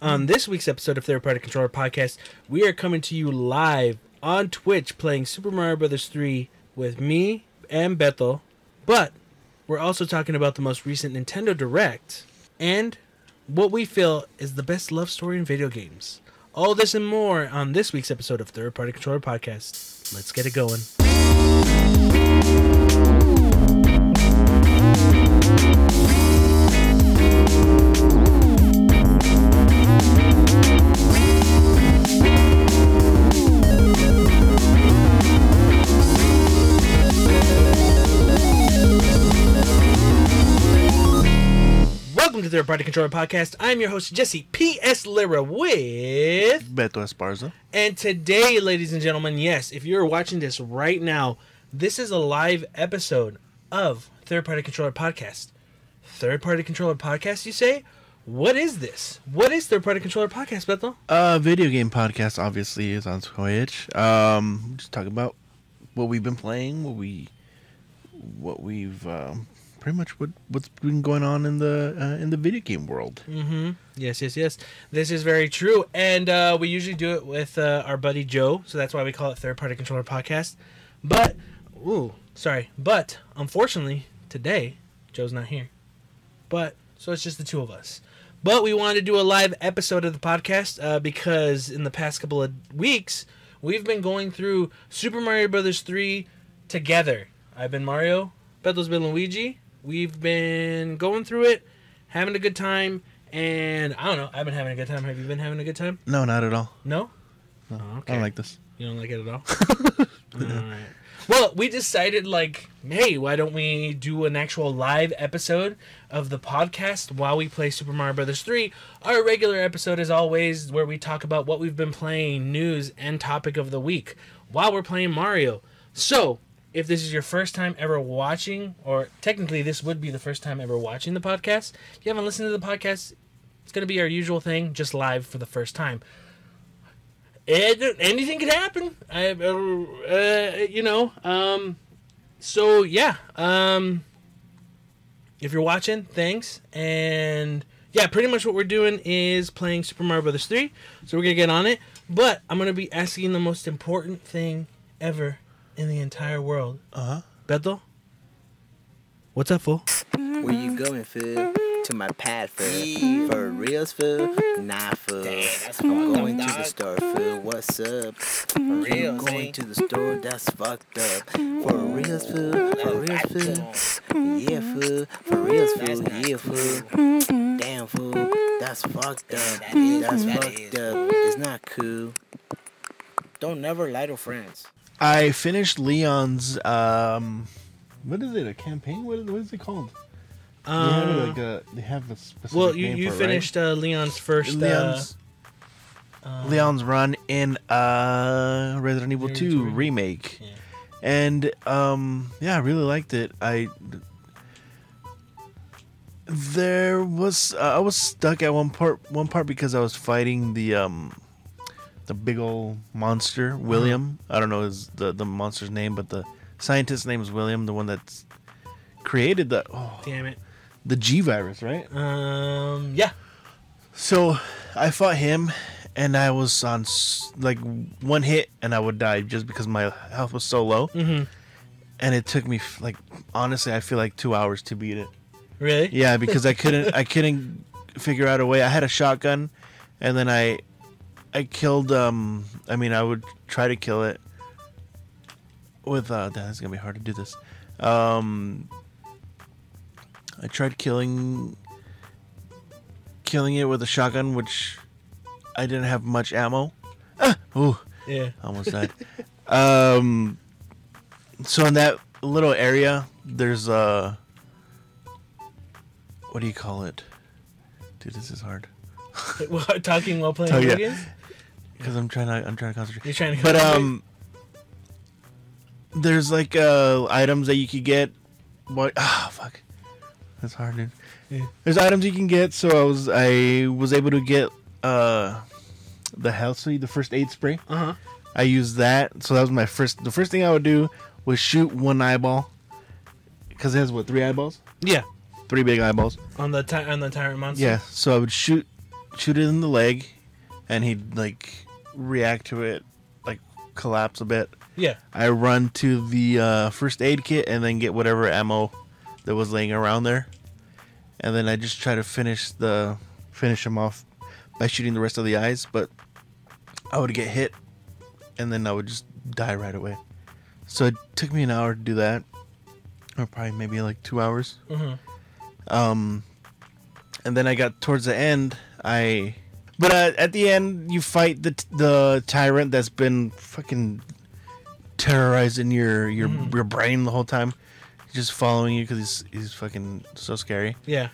On this week's episode of Third Party Controller Podcast, we are coming to you live on Twitch playing Super Mario Brothers 3 with me and Beto. But we're also talking about the most recent Nintendo Direct and what we feel is the best love story in video games. All this and more on this week's episode of Third Party Controller Podcast. Let's get it going. To Third Party Controller Podcast. I'm your host, Jesse P.S. Lira with. Beto Esparza. And today, ladies and gentlemen, yes, if you're watching this right now, this is a live episode of Third Party Controller Podcast. Third Party Controller Podcast, you say? What is this? What is Third Party Controller Podcast, Beto? Uh, video game podcast obviously is on Twitch. Um, just talk about what we've been playing, what we, what we've, um, pretty much what what's been going on in the uh, in the video game world. Mm-hmm. Yes, yes, yes. This is very true. And uh, we usually do it with uh, our buddy Joe, so that's why we call it Third Party Controller Podcast. But, ooh, sorry. But, unfortunately, today, Joe's not here. But, so it's just the two of us. But we wanted to do a live episode of the podcast uh, because in the past couple of weeks, we've been going through Super Mario Brothers 3 together. I've been Mario, Beto's been Luigi. We've been going through it, having a good time, and I don't know. I've been having a good time. Have you been having a good time? No, not at all. No. No, Oh, I okay. don't like this. You don't like it at all. all right. Well, we decided like, hey, why don't we do an actual live episode of the podcast while we play Super Mario Brothers 3? Our regular episode is always where we talk about what we've been playing, news, and topic of the week while we're playing Mario. So, if this is your first time ever watching, or technically this would be the first time ever watching the podcast, if you haven't listened to the podcast, it's going to be our usual thing, just live for the first time. It, anything could happen. I, uh, uh, you know. Um, so yeah. Um, if you're watching, thanks. And yeah, pretty much what we're doing is playing Super Mario Brothers 3. So we're gonna get on it. But I'm gonna be asking the most important thing ever in the entire world. Uh huh. Bethel, what's up, fool? Where you going, fool? To my pad, fool. For reals, fool? Nah, fool. I'm going to the store, fool. What's up? I'm reals, going eh? to the store, that's fucked up. For reals, fool? For reals, fool? Yeah, fool. For reals, fool? Yeah, fool. Damn, fool. That's fucked up. That's fucked up. It's not cool. Don't never lie to friends. I finished Leon's um, what is it? A campaign? What is, what is it called? they have Uh, like a they have a specific well, you, name you for it, right? finished uh, Leon's first. Leon's uh, uh, Leon's run in uh Resident Evil 2 Evil remake. Yeah. And um yeah, I really liked it. I there was uh, I was stuck at one part one part because I was fighting the um the big old monster William. I don't know his the the monster's name, but the scientist's name is William, the one that's created the oh, Damn it. the G virus, right? Um. Yeah. So I fought him, and I was on s- like one hit, and I would die just because my health was so low. Mm-hmm. And it took me f- like honestly, I feel like two hours to beat it. Really? Yeah, because I couldn't, I couldn't figure out a way. I had a shotgun, and then I, I killed. Um, I mean, I would try to kill it with. Uh, that's gonna be hard to do this. Um, I tried killing, killing it with a shotgun, which I didn't have much ammo. Ah, ooh, Yeah. almost died. um, so in that little area, there's uh, what do you call it? Dude, this is hard What, Talking while playing Oh, video yeah. games? Because I'm trying to I'm trying to concentrate. You're trying to. But um, there's like uh items that you could get. What? Ah, fuck. That's hard, dude. Yeah. There's items you can get. So I was I was able to get uh the health the first aid spray. Uh huh. I used that. So that was my first. The first thing I would do was shoot one eyeball. Because it has what three eyeballs? Yeah. Three big eyeballs. On the ty- on the tyrant monster. Yeah. So I would shoot shoot it in the leg, and he'd like react to it, like collapse a bit. Yeah. I run to the uh, first aid kit and then get whatever ammo that was laying around there, and then I just try to finish the finish him off by shooting the rest of the eyes. But I would get hit, and then I would just die right away. So it took me an hour to do that, or probably maybe like two hours. Mm-hmm. Um, and then I got towards the end. I, but uh, at the end, you fight the the tyrant that's been fucking terrorizing your your Mhm. your brain the whole time, just following you because he's he's fucking so scary. Yeah.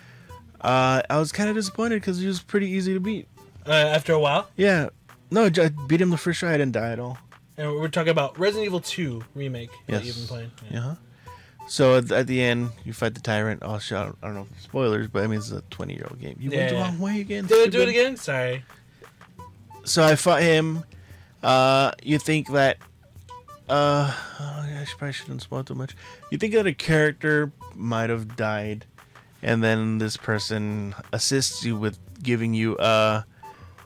Uh, I was kind of disappointed because he was pretty easy to beat. Uh, after a while, Yeah, no, I beat him the first try. I didn't die at all. and we're talking about Resident Evil 2 remake that you've been playing. Yeah. huh So at, at the end, you fight the tyrant. Oh shit! I don't, I don't know spoilers, but I mean it's a twenty year old game. You went the Yeah. wrong way again. Do it, do it stupid. again. Sorry. so I fought him. Uh, you think that? Uh, oh, I should- probably shouldn't spoil too much. You think that a character might have died, and then this person assists you with giving you uh,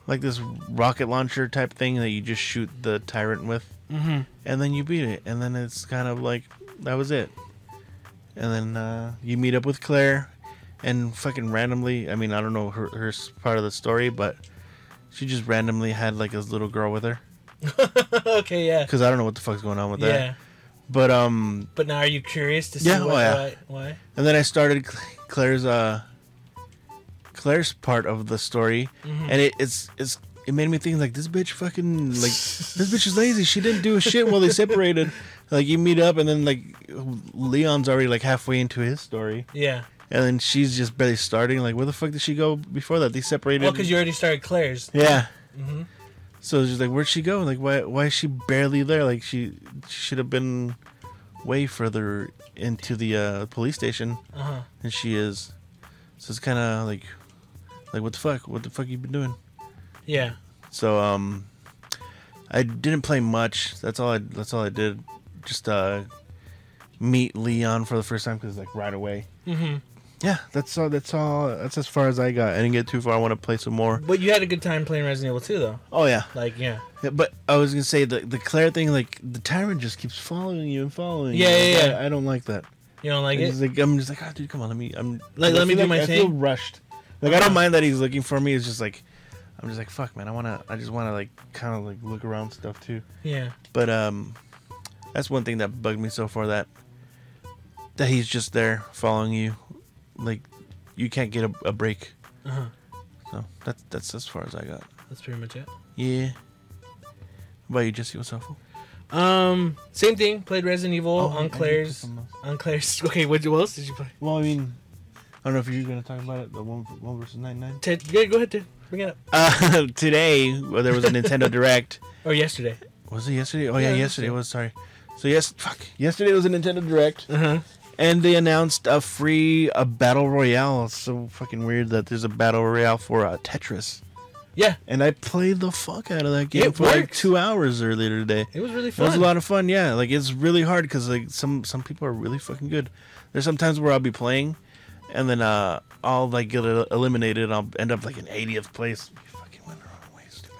like this rocket launcher type thing that you just shoot the tyrant with, Mm-hmm. and then you beat it, and then it's kind of like that was it. And then uh, you meet up with Claire, and fucking randomly, I mean, I don't know her, her part of the story, but she just randomly had like this little girl with her. okay. Yeah. Because I don't know what the fuck's going on with that. Yeah. But um, But now, are you curious to see Yeah, what, oh, yeah. why? Why? and then I started Claire's uh, Claire's part of the story, Mhm. and it, it's it's it made me think like this bitch fucking like this bitch is lazy. She didn't do a shit while they separated. Like you meet up, and then like Leon's already like halfway into his story, Yeah. and then she's just barely starting. Like where the fuck did she go before that? They separated. Well, because you already started Claire's. yeah. hmm So it's just like, where'd she go? Like, why why is she barely there? Like, she, she should have been way further into the uh, police station Uh huh. than she is. So it's kind of like, like what the fuck? What the fuck you been doing? Yeah. So um, I didn't play much. That's all I. That's all I did. Just uh, meet Leon for the first time because like right away. hmm Yeah, that's all. That's all. That's as far as I got. I didn't get too far. I want to play some more. But you had a good time playing Resident Evil 2, though. Oh yeah. Like, yeah. Yeah, but I was gonna say the the Claire thing, like the tyrant just keeps following you and following Yeah, you. yeah, Like, yeah. I, I don't like that. You don't like it? like I'm just like, oh, dude, come on, let me. I'm Like, let me do my thing. I feel rushed. Like I don't mind that he's looking for me. It's just like I'm just like fuck, man. I wanna. I just wanna like kind of like look around stuff too. Yeah. But um, that's one thing that bugged me so far. That that he's just there following you, like you can't get a, a break. Uh huh. So that's that's as far as I got. That's pretty much it. Yeah. What about you, Jesse? What's up? Um, same thing. Played Resident Evil Oh, I- I on Claire's. On Claire's. Okay, what, what else did you play? Well, I mean, I don't know if you're gonna talk about it. The one, one versus nine nine. Ted, yeah, go ahead, Ted. Bring it up. Uh, today, well, there was a Nintendo Direct. Or yesterday. Was it yesterday? Oh yeah, Yeah, yesterday yesterday. was. Sorry. So yes, fuck. Yesterday was a Nintendo Direct, Uh huh. and they announced a free a battle royale. It's so fucking weird that there's a battle royale for uh, Tetris, Yeah, and I played the fuck out of that game It for like two hours earlier today. it was really fun. It was a lot of fun, yeah. Like it's really hard because like some some people are really fucking good. There's some times where I'll be playing, and then uh I'll like get eliminated. and I'll end up like in 80th place. You fucking went the wrong way, stupid.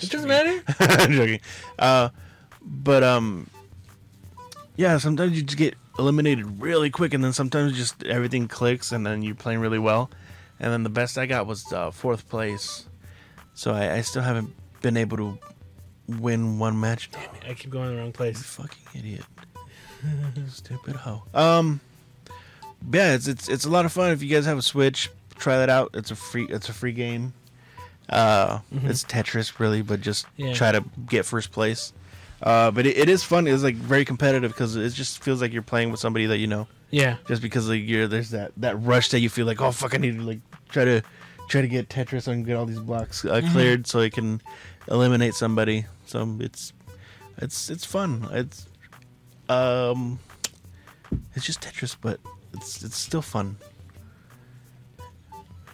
It doesn't matter. I'm joking. Uh, but um, yeah. Sometimes you just get eliminated really quick, and then sometimes just everything clicks, and then you're playing really well. And then the best I got was uh, fourth place. So I, I still haven't been able to win one match. Damn it. I keep going the wrong You place. fucking idiot. Stupid hoe. Um yeah, it's it's it's a lot of fun if you guys have a Switch, try that out. It's a free it's a free game. Uh it's Tetris really, but just Yeah. try to get first place. Uh but it, it is fun. It's like very competitive because it just feels like you're playing with somebody that you know. Yeah. Just because like you're there's that that rush that you feel like, "Oh fuck, I need to like try to try to get Tetris and get all these blocks uh, cleared so I can eliminate somebody." So it's it's it's fun. It's um, it's just Tetris, but it's it's still fun.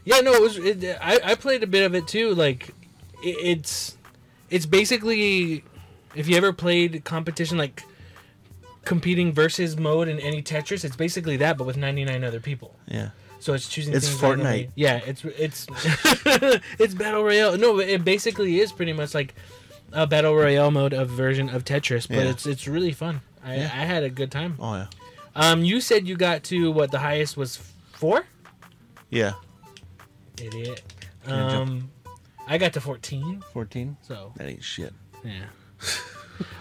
Yeah, no, it was. It, I I played a bit of it too. Like, it, it's it's basically if you ever played competition like competing versus mode in any Tetris, it's basically that, but with ninety nine other people. Yeah, So it's choosing. It's things randomly. Fortnite. Yeah, it's it's it's battle royale. No, it basically is pretty much like a battle royale mode of version of Tetris, but Yeah. it's it's really fun. I, Yeah. I had a good time. Oh yeah. Um, you said you got to what the highest was four. Yeah. Idiot. Can I jump? Um, I got to fourteen. Fourteen. So That ain't shit. yeah.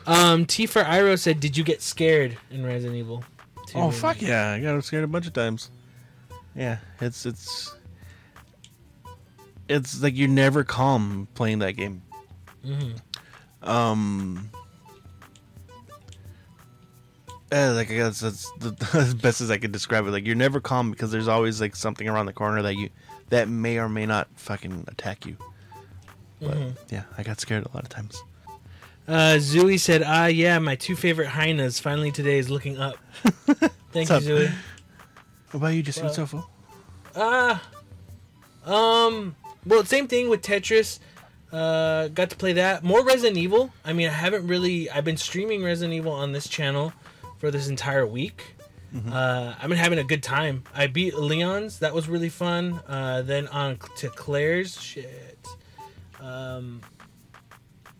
Um, T for Iro said, "Did you get scared in Resident Evil?" 2 Oh fuck yeah! I got scared a bunch of times. Yeah, it's it's it's like you're never calm playing that game. Mhm. Um, eh, like I guess that's the as best as I could describe it. Like you're never calm because there's always like something around the corner that you that may or may not fucking attack you. But Mhm. yeah, I got scared a lot of times. Uh, Zooey said, "Ah, yeah, my two favorite hyenas finally today is looking up." Thank What's you, up? Zooey. What about you, Justine Well- Sofo? Ah, um, well, same thing with Tetris. Uh, got to play that more Resident Evil. I mean, I haven't really. I've been streaming Resident Evil on this channel for this entire week. Uh, I've been having a good time. I beat Leon's. That was really fun. Uh, then on to Claire's. Shit. Um,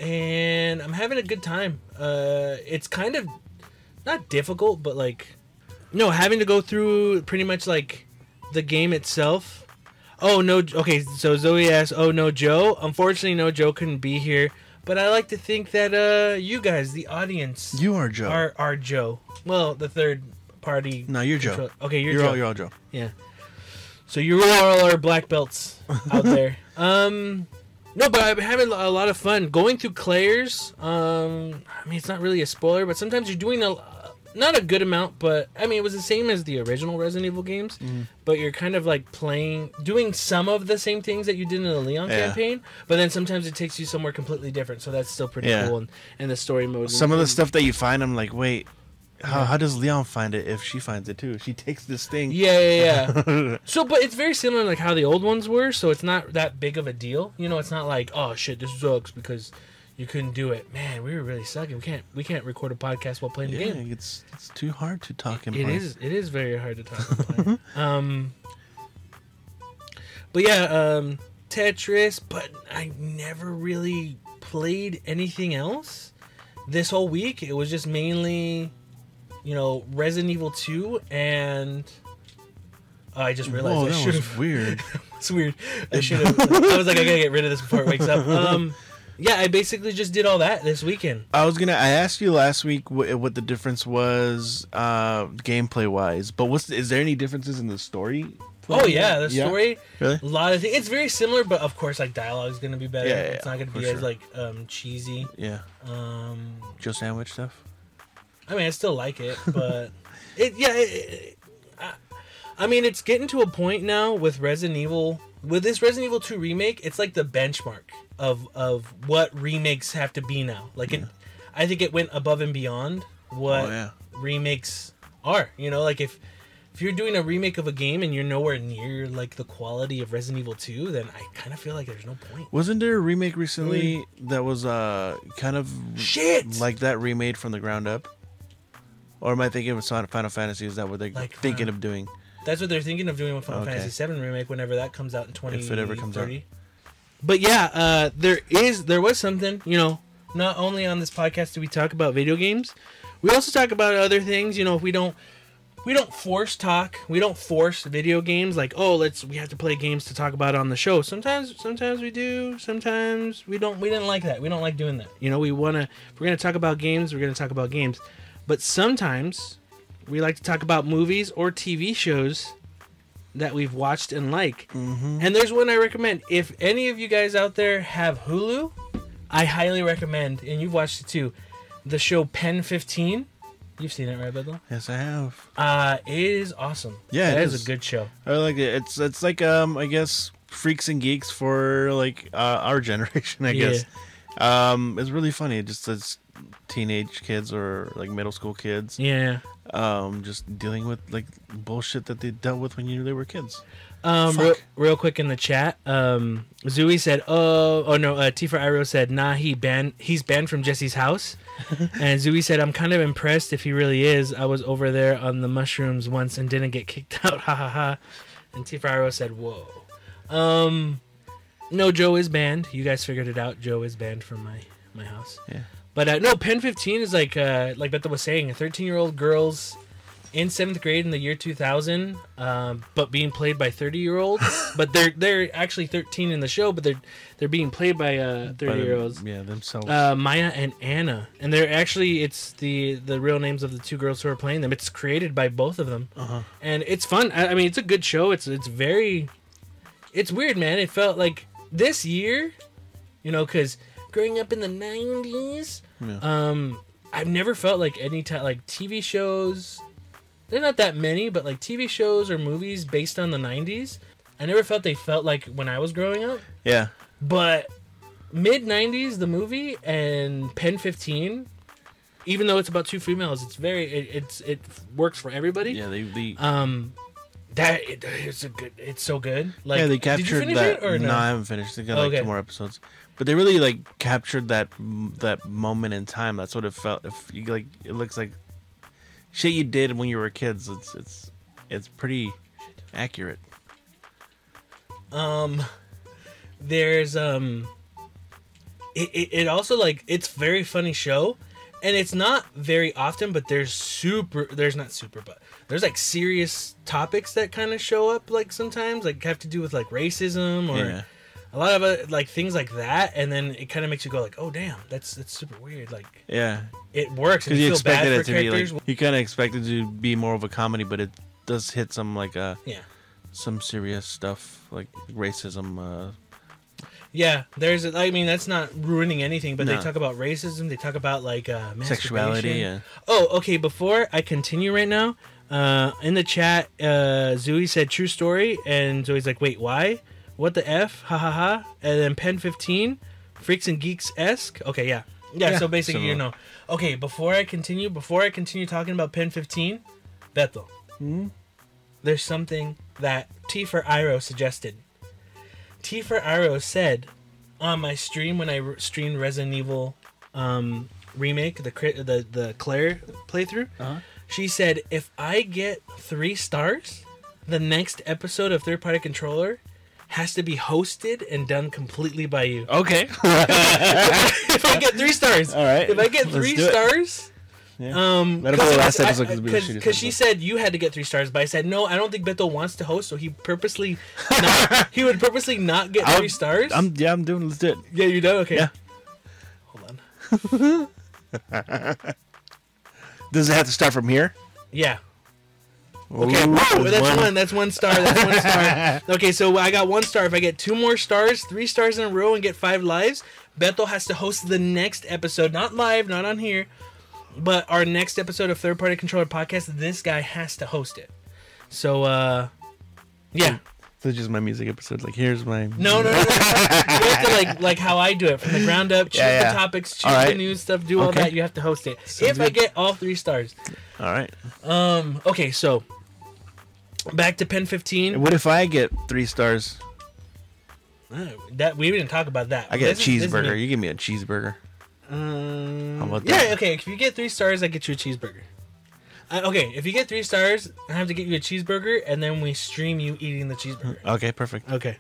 and I'm having a good time. Uh, it's kind of not difficult, but like, no, having to go through pretty much like the game itself. Oh no, okay. So Zoe asked, "Oh no, Joe." Unfortunately, no, Joe couldn't be here. But I like to think that uh, you guys, the audience, You are Joe. are are Joe. Well, the third party. no, you're Joe. Okay, you're, You're, Joe. all you're all Joe. Yeah. So you are all our black belts out there. Um, no, but I've been having a lot of fun going through Claire's. Um, I mean, it's not really a spoiler, but sometimes you're doing a not a good amount, but I mean, it was the same as the original Resident Evil games. But you're kind of like playing, doing some of the same things that you did in the Leon Yeah. campaign, but then sometimes it takes you somewhere completely different. So that's still pretty Yeah. cool. And, and the story mode. Some of the stuff that you find, I'm like, wait, how, how does Leon find it if she finds it too? She takes this thing. Yeah, yeah, yeah. so, but it's very similar like how the old ones were. So it's not that big of a deal. You know, it's not like oh shit, this sucks because you couldn't do it. Man, we were really sucking. We can't we can't record a podcast while playing the Yeah, game. it's it's too hard to talk and It play. is it is very hard to talk and play. um, but yeah, um, Tetris. But I never really played anything else this whole week. It was just mainly, you know, Resident Evil Two and. I just realized Whoa, I should was have. weird. It's weird. I should have. I was like, I gotta get rid of this before it wakes up. Um, yeah, I basically just did all that this weekend. I was gonna. I asked you last week what, what the difference was, uh, gameplay wise. But what's is there any differences in the story? Oh yeah, the Yeah? story. Really? A lot of things. It's very similar, but of course, like dialogue is gonna be better. Yeah, yeah, it's not gonna be as sure. like um cheesy. Yeah, Um, Joe sandwich stuff. I mean, I still like it, but it yeah. It, it, I, I mean, it's getting to a point now with Resident Evil. With this Resident Evil 2 remake, it's like the benchmark of of what remakes have to be now. Like it, I think it went above and beyond what Oh yeah. remakes are. You know, like if if you're doing a remake of a game and you're nowhere near like the quality of Resident Evil 2, then I kind of feel like there's no point. Wasn't there a remake recently that was uh kind of Shit! like that remade from the ground up? Or am I thinking of Final Final Fantasy? Is that what they're Like, thinking uh, of doing? That's what they're thinking of doing with Final Okay. Fantasy VII remake whenever that comes out in twenty. If it ever comes out. But yeah, uh, there is there was something, you know, not only on this podcast do we talk about video games, we also talk about other things, you know, if we don't we don't force talk. We don't force video games like, "Oh, let's we have to play games to talk about on the show." Sometimes sometimes we do, sometimes we don't we didn't like that. We don't like doing that. You know, we want to if we're going to talk about games, we're going to talk about games. But sometimes we like to talk about movies or TV shows that we've watched and like. And there's one I recommend. If any of you guys out there have Hulu, I highly recommend, and you've watched it too, the show Pen 15. You've seen it, right, Bedlam? Yes, I have. Uh, it is awesome. Yeah, it that is. is. a good show. I like it. It's it's like um I guess freaks and geeks for like uh, our generation. I Yeah. guess. Um, it's really funny. It just it's teenage kids or like middle school kids. Yeah. Um, just dealing with like bullshit that they dealt with when you knew they were kids. Um, real, real quick in the chat, um, Zooey said, "Oh, oh no." Uh, Tifa Iro said, "Nah, he banned. He's banned from Jesse's house." and Zooey said, "I'm kind of impressed if he really is. I was over there on the mushrooms once and didn't get kicked out. Ha ha ha." And T Faro said, "Whoa." Um, no, Joe is banned. You guys figured it out. Joe is banned from my my house. Yeah. But uh, no, Pen 15 is like uh, like Beto was saying, 13 year old girls in seventh grade in the year 2000, um, but being played by 30 year olds. but they're they're actually 13 in the show, but they're they're being played by uh, 30 By year olds. Yeah, themselves. Uh, Maya and Anna, and they're actually it's the the real names of the two girls who are playing them. It's created by both of them, Uh-huh. and it's fun. I, I mean, it's a good show. It's it's very, it's weird, man. It felt like this year, you know, because growing up in the '90s, Yeah. um, I've never felt like any time like TV shows. They're not that many, but like TV shows or movies based on the '90s, I never felt they felt like when I was growing up. yeah. But mid '90s, the movie and Pen 15, even though it's about two females, it's very it, it's it works for everybody. Yeah, they, they Um, that it, it's a good. It's so good. Like, yeah, they did you captured finish that. it or no? no? I haven't finished. They got like Okay. two more episodes, but they really like captured that that moment in time. That's what it felt. If you like, it looks like shit you did when you were kids. It's it's it's pretty accurate. Um, there's um, it, it, it also like it's very funny show, and it's not very often, but there's super there's not super, but there's like serious topics that kind of show up like sometimes like have to do with like racism or. Yeah. A lot of uh, like things like that, and then it kind of makes you go like, "Oh damn, that's that's super weird." Like Yeah, it works, because you you expected for it to be like you kind of expected to be more of a comedy, but it does hit some like uh yeah, some serious stuff like racism. Uh, Yeah, there's. I mean, that's not ruining anything, but they talk about racism. They talk about like uh, sexuality. Yeah. Oh, okay. Before I continue right now, uh, in the chat, uh, Zooey said true story, and Zoe's like, wait, why? What the f? Ha ha ha! And then Pen fifteen, freaks and geeks esque. Okay, yeah. yeah, Yeah, So basically, you know. Okay, before I continue, before I continue talking about Pen fifteen, Beto, Hmm? there's something that T for Iro suggested. T for Iro said on my stream when I re- streamed Resident Evil um, remake, the cri- the the Claire playthrough. Uh-huh. She said if I get three stars, the next episode of Third Party Controller has to be hosted and done completely by you. Okay. if I get three stars, All right. If I get Let's three stars. Yeah. Um, That'll be the last I- episode 'cause we shooting because she said you had to get three stars, but I said no. I don't think Beto wants to host, so he purposely not, he would purposely not get I'll- 3 stars. I'm yeah. I'm doing. Let's do it. yeah, you done okay. Yeah. Hold on. Does it have to start from here? Yeah. Okay. Ooh, that's one. one. That's one star. That's one star. okay, so I got one star. If I get two more stars, three stars in a row, and get five lives, Beto has to host the next episode. Not live, not on here, but our next episode of Third Party Controller Podcast. This guy has to host it. So, uh, yeah. So it's just my music episode. Like here's my. No, no, no. no. you have to like like how I do it from the ground up. Choose Yeah, yeah. the topics, choose All the news stuff, do all Okay. that. You have to host it. Sounds if I get all three stars. All right. Um. Okay. So back to Pen fifteen. What if I get three stars? Uh, That we didn't talk about that. I get This a is- is cheeseburger. You give me a cheeseburger. Um, How about yeah. that? Okay. If you get three stars, I get you a cheeseburger. Uh, okay. If you get three stars, I have to get you a cheeseburger, and then we stream you eating the cheeseburger. Okay, perfect. Okay.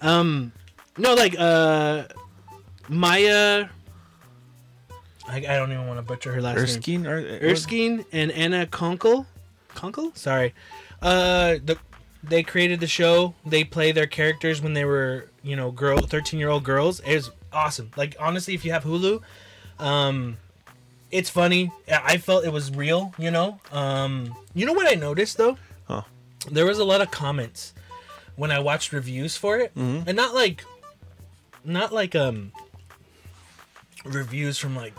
Um, no, like uh, Maya. I, I don't even want to butcher her last name. Erskine Erskine and Anna Konkle. Konkle? Sorry. Uh, the they created the show. They play their characters when they were, you know, girl, thirteen year old girls. It was awesome. Like honestly, if you have Hulu, um, it's funny. I felt it was real. You know. Um, you know what I noticed though? Huh. There was a lot of comments when I watched reviews for it, Mhm. and not like, not like um, reviews from like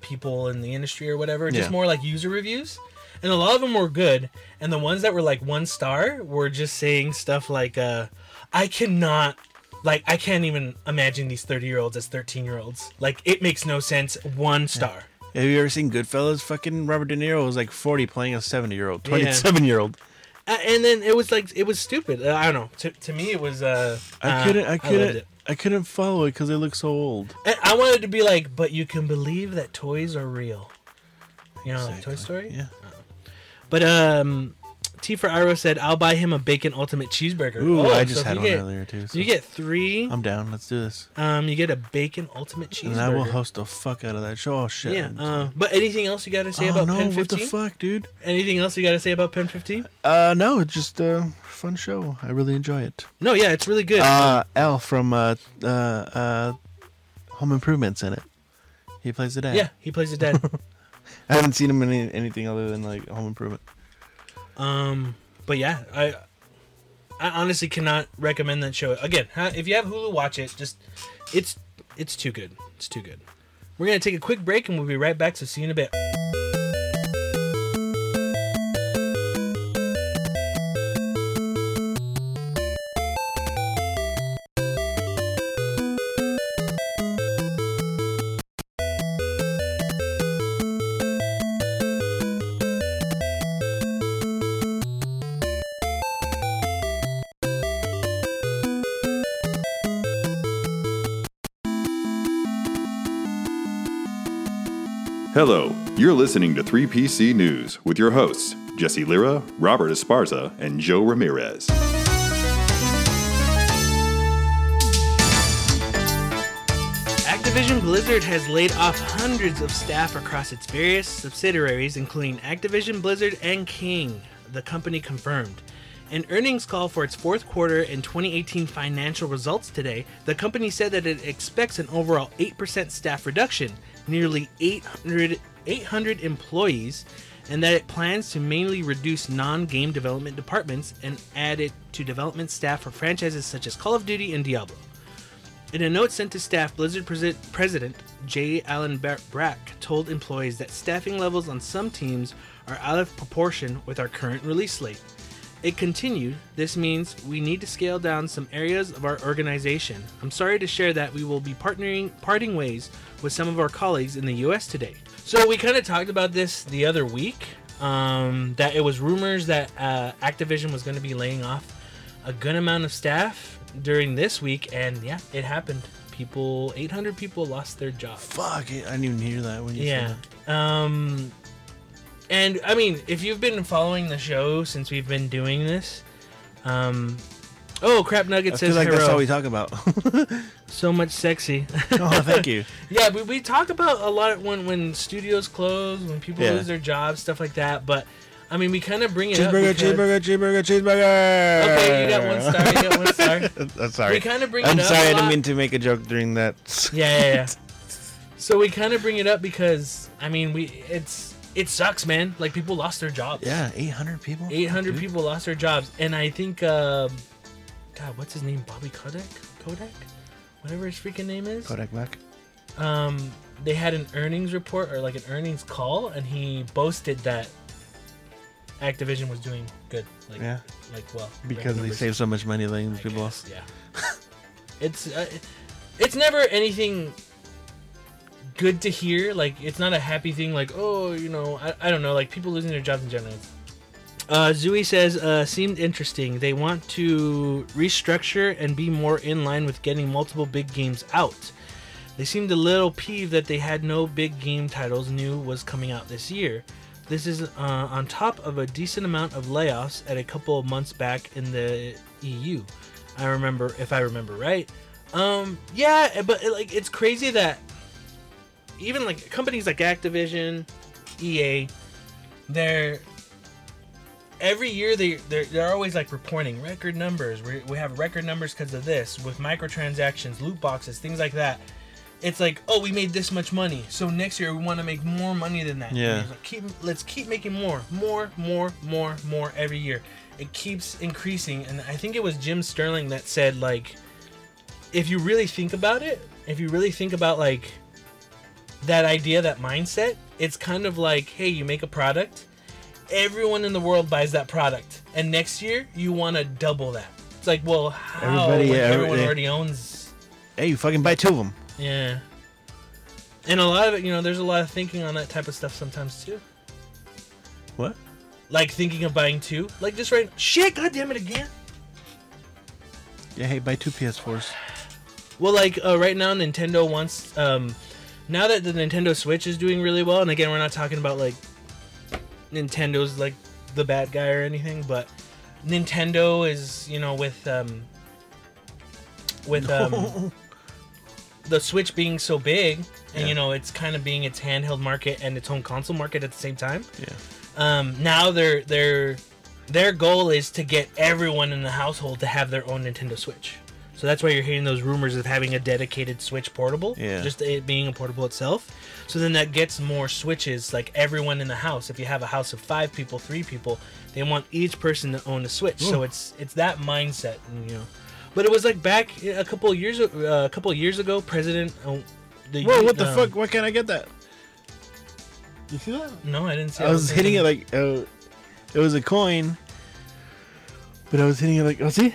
people in the industry or whatever. Just Yeah. more like user reviews, and a lot of them were good. And the ones that were like one star were just saying stuff like, uh, "I cannot." Like I can't even imagine these thirty year olds as thirteen year olds. Like it makes no sense. One star. Have you ever seen Goodfellas? Fucking Robert De Niro was like 40 playing a 70 year old, 27 year old. Uh, and then it was like it was stupid. Uh, I don't know. To, to me, it was. Uh, I uh, couldn't. I couldn't. it. I couldn't follow it because they look so old. I, I wanted to be like, but you can believe that toys are real. You know, like Toy Story. Yeah. But um, T for Iro said, "I'll buy him a bacon ultimate cheeseburger." Ooh, Oh, I just if had one get, earlier too. So You get three. I'm down. Let's do this. Um, you get a bacon ultimate cheeseburger. And I will host the fuck out of that show. Oh shit. Yeah. Uh, but anything else you got to say oh, about no, Pen what the 15? fuck, dude? Anything else you got to say about Pen 15? Uh, no, it's just a fun show. I really enjoy it. No, yeah, it's really good. Uh, Al from uh, uh, uh, Home Improvement's in it. He plays the dad. yeah, he plays the dad. I haven't seen him in any, anything other than like Home Improvement. Um, but yeah, I I honestly cannot recommend that show. Again, if you have Hulu, watch it. Just it's it's too good. It's too good. We're gonna take a quick break and we'll be right back. So see you in a bit. Hello, you're listening to 3PC News with your hosts, Jesse Lira, Robert Esparza, and Joe Ramirez. Activision Blizzard has laid off hundreds of staff across its various subsidiaries, including Activision Blizzard and King, the company confirmed. An earnings call for its fourth quarter and 2018 financial results today, the company said that it expects an overall 8% staff reduction, nearly 800, 800 employees, and that it plans to mainly reduce non game development departments and add it to development staff for franchises such as Call of Duty and Diablo. In a note sent to staff, Blizzard President J. Allen Brack told employees that staffing levels on some teams are out of proportion with our current release slate. It continued, this means we need to scale down some areas of our organization. I'm sorry to share that we will be partnering parting ways with some of our colleagues in the US today. So we kind of talked about this the other week. Um, that it was rumors that uh, Activision was going to be laying off a good amount of staff during this week, and yeah, it happened. People, 800 people lost their jobs. Fuck it. I didn't even hear that when you Yeah. said Um, and I mean, if you've been following the show since we've been doing this, um, oh crap, Nugget says like that's all we talk about. so much sexy. oh, thank you. yeah, we, we talk about a lot of when when studios close, when people Yeah. lose their jobs, stuff like that. But I mean, we kind of bring it up. Cheeseburger, cheeseburger, cheeseburger, cheeseburger. Okay, you got one star. You got one star. I'm sorry. We kind of bring I'm it up. sorry. I didn't mean to make a joke during that. Yeah, yeah, yeah. so we kind of bring it up because I mean, we it's it sucks, man. Like people lost their jobs. Yeah, 800 people. 800 Dude. people lost their jobs, and I think, uh, God, what's his name? Bobby Kodak, Kodak, whatever his freaking name is. Kodak Black. Um, they had an earnings report or like an earnings call, and he boasted that Activision was doing good. Like, Yeah. like well, Because they numbers, save so much money I these people guess. Yeah. it's uh, it's never anything good to hear. Like it's not a happy thing. Like oh, you know, I, I don't know. Like people losing their jobs in general. Uh, Zooey says, uh, seemed interesting. They want to restructure and be more in line with getting multiple big games out. They seemed a little peeved that they had no big game titles new was coming out this year. This is uh, on top of a decent amount of layoffs at a couple of months back in the EU. I remember, if I remember right. Um, yeah, but like it's crazy that even like companies like Activision, EA, they're every year they they're, they're always like reporting record numbers. We, we have record numbers because of this with microtransactions, loot boxes, things like that. It's like, oh, we made this much money, so next year we want to make more money than that. Yeah. Like, keep let's keep making more, more, more, more, more every year. It keeps increasing, and I think it was Jim Sterling that said like, if you really think about it, if you really think about like that idea, that mindset, it's kind of like, hey, you make a product, everyone in the world buys that product, and next year you want to double that. It's like, well, how? Everybody, when yeah, everyone every- already owns. Hey, you fucking buy two of them. Yeah. And a lot of it, you know, there's a lot of thinking on that type of stuff sometimes too. What? Like thinking of buying two, like just right. Shit, god damn it again. Yeah, hey, buy two PS4s. Well, like uh, right now, Nintendo wants. Um, now that the Nintendo Switch is doing really well, and again, we're not talking about like Nintendo's like the bad guy or anything, but Nintendo is you know with um with um the Switch being so big, and Yeah. you know it's kind of being its handheld market and its home console market at the same time. Yeah. Um, now their their their goal is to get everyone in the household to have their own Nintendo Switch. So that's why you're hearing those rumors of having a dedicated Switch portable, Yeah. just it being a portable itself. So then that gets more Switches, like everyone in the house. If you have a house of five people, three people, they want each person to own a Switch. So it's it's that mindset, you know. But it was like back a couple of years uh, a couple years ago, President. Uh, the, Whoa, what the um, fuck? Why can't I get that? You see that? No, I didn't see. I was hitting it like uh, it was a coin, but I was hitting it like oh see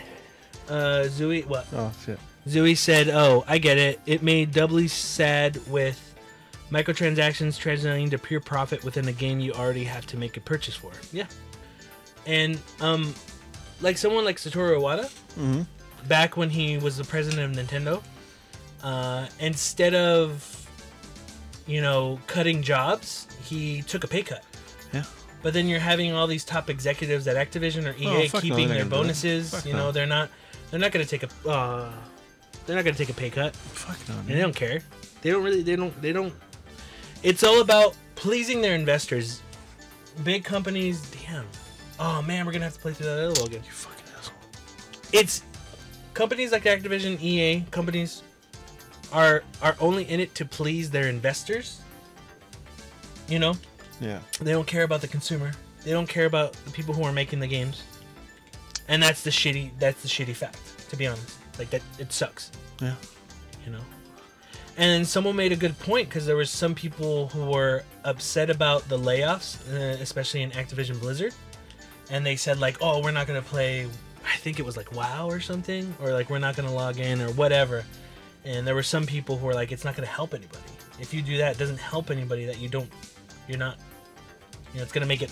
uh, Zooey. What? oh shit Zooey said, "Oh, I get it. It made doubly sad with microtransactions translating to pure profit within a game you already have to make a purchase for." Yeah, and um, like someone like Satoru Iwata, Mhm. back when he was the president of Nintendo, uh, instead of you know cutting jobs, he took a pay cut. yeah But then you're having all these top executives at Activision or EA Oh, fuck no, keeping their not gonna do that. bonuses. You know, no. they're not they're not going to take a uh, they're not going to take a pay cut. fuck no And they don't care. They don't really they don't they don't It's all about pleasing their investors. Big companies, damn. Oh man, we're going to have to play through that other again. you fucking asshole It's companies like Activision, EA, companies are are only in it to please their investors. You know? yeah They don't care about the consumer. They don't care about the people who are making the games. And that's the shitty that's the shitty fact, to be honest. Like that it sucks, yeah you know. And someone made a good point because there was some people who were upset about the layoffs, uh, especially in Activision Blizzard. And they said like, "Oh, we're not to play I think it was like WoW or something or like we're not to log in or whatever." And there were some people who were like, "It's not to help anybody. If you do that, it doesn't help anybody that you don't you're not you know, it's gonna make it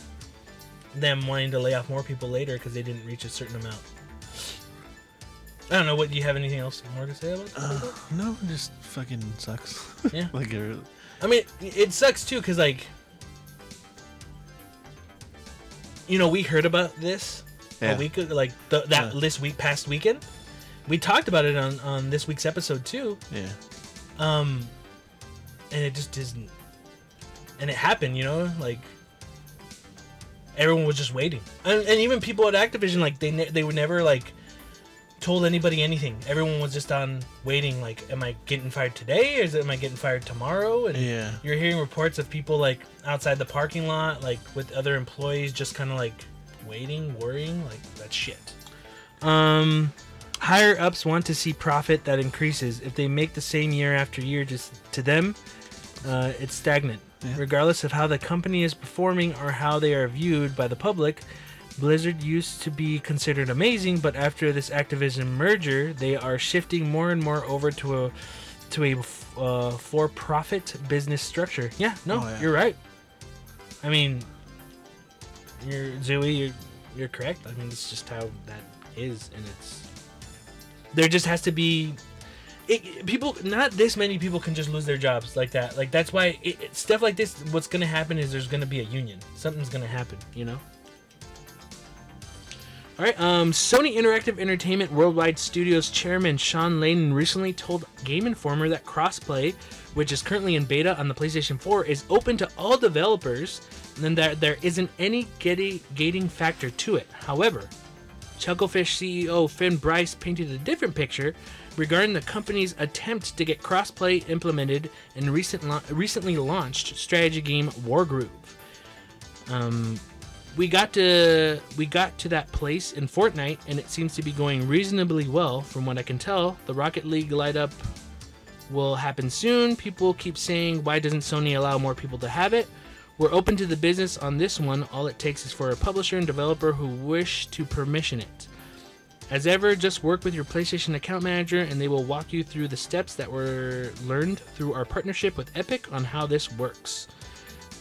them wanting to lay off more people later because they didn't reach a certain amount. I don't know. What do you have anything else more to say about that? uh, no it just fucking sucks Yeah. like it really, I mean, it sucks too because like, you know, we heard about this Yeah. a week like the, that Yeah. this week past weekend. We talked about it on on this week's episode too. yeah Um, and it just isn't. And it happened, you know, like everyone was just waiting, and, and even people at Activision, like they ne- they were never like told anybody anything. Everyone was just on waiting. Like, am I getting fired today? Or is it, am I getting fired tomorrow? And Yeah. you're hearing reports of people like outside the parking lot, like with other employees, just kind of like waiting, worrying, like that's shit. Um, higher ups want to see profit that increases. If they make the same year after year, just to them, uh, it's stagnant. Yeah. Regardless of how the company is performing or how they are viewed by the public, Blizzard used to be considered amazing, but after this Activision merger, they are shifting more and more over to a to a uh, for-profit business structure. Yeah, no, Oh, yeah. you're right. I mean, you're Zooey, you're you're correct. I mean, it's just how that is, and it's there just has to be it, people. Not this many people can just lose their jobs like that. Like that's why it, it- stuff like this. What's gonna happen is there's gonna be a union. Something's gonna happen. You know. All right. Um, Sony Interactive Entertainment Worldwide Studios chairman Shawn Layden recently told Game Informer that crossplay, which is currently in beta on the PlayStation 4, is open to all developers, and that there isn't any gating factor to it. However, Chucklefish CEO Finn Brice painted a different picture regarding the company's attempt to get crossplay implemented in recent la- recently launched strategy game Wargroove. Um, we got to we got to that place in Fortnite, and it seems to be going reasonably well, from what I can tell. The Rocket League light up will happen soon. People keep saying, why doesn't Sony allow more people to have it? We're open to the business on this one. All it takes is for a publisher and developer who wish to permission it. As ever, just work with your PlayStation account manager and they will walk you through the steps that were learned through our partnership with Epic on how this works.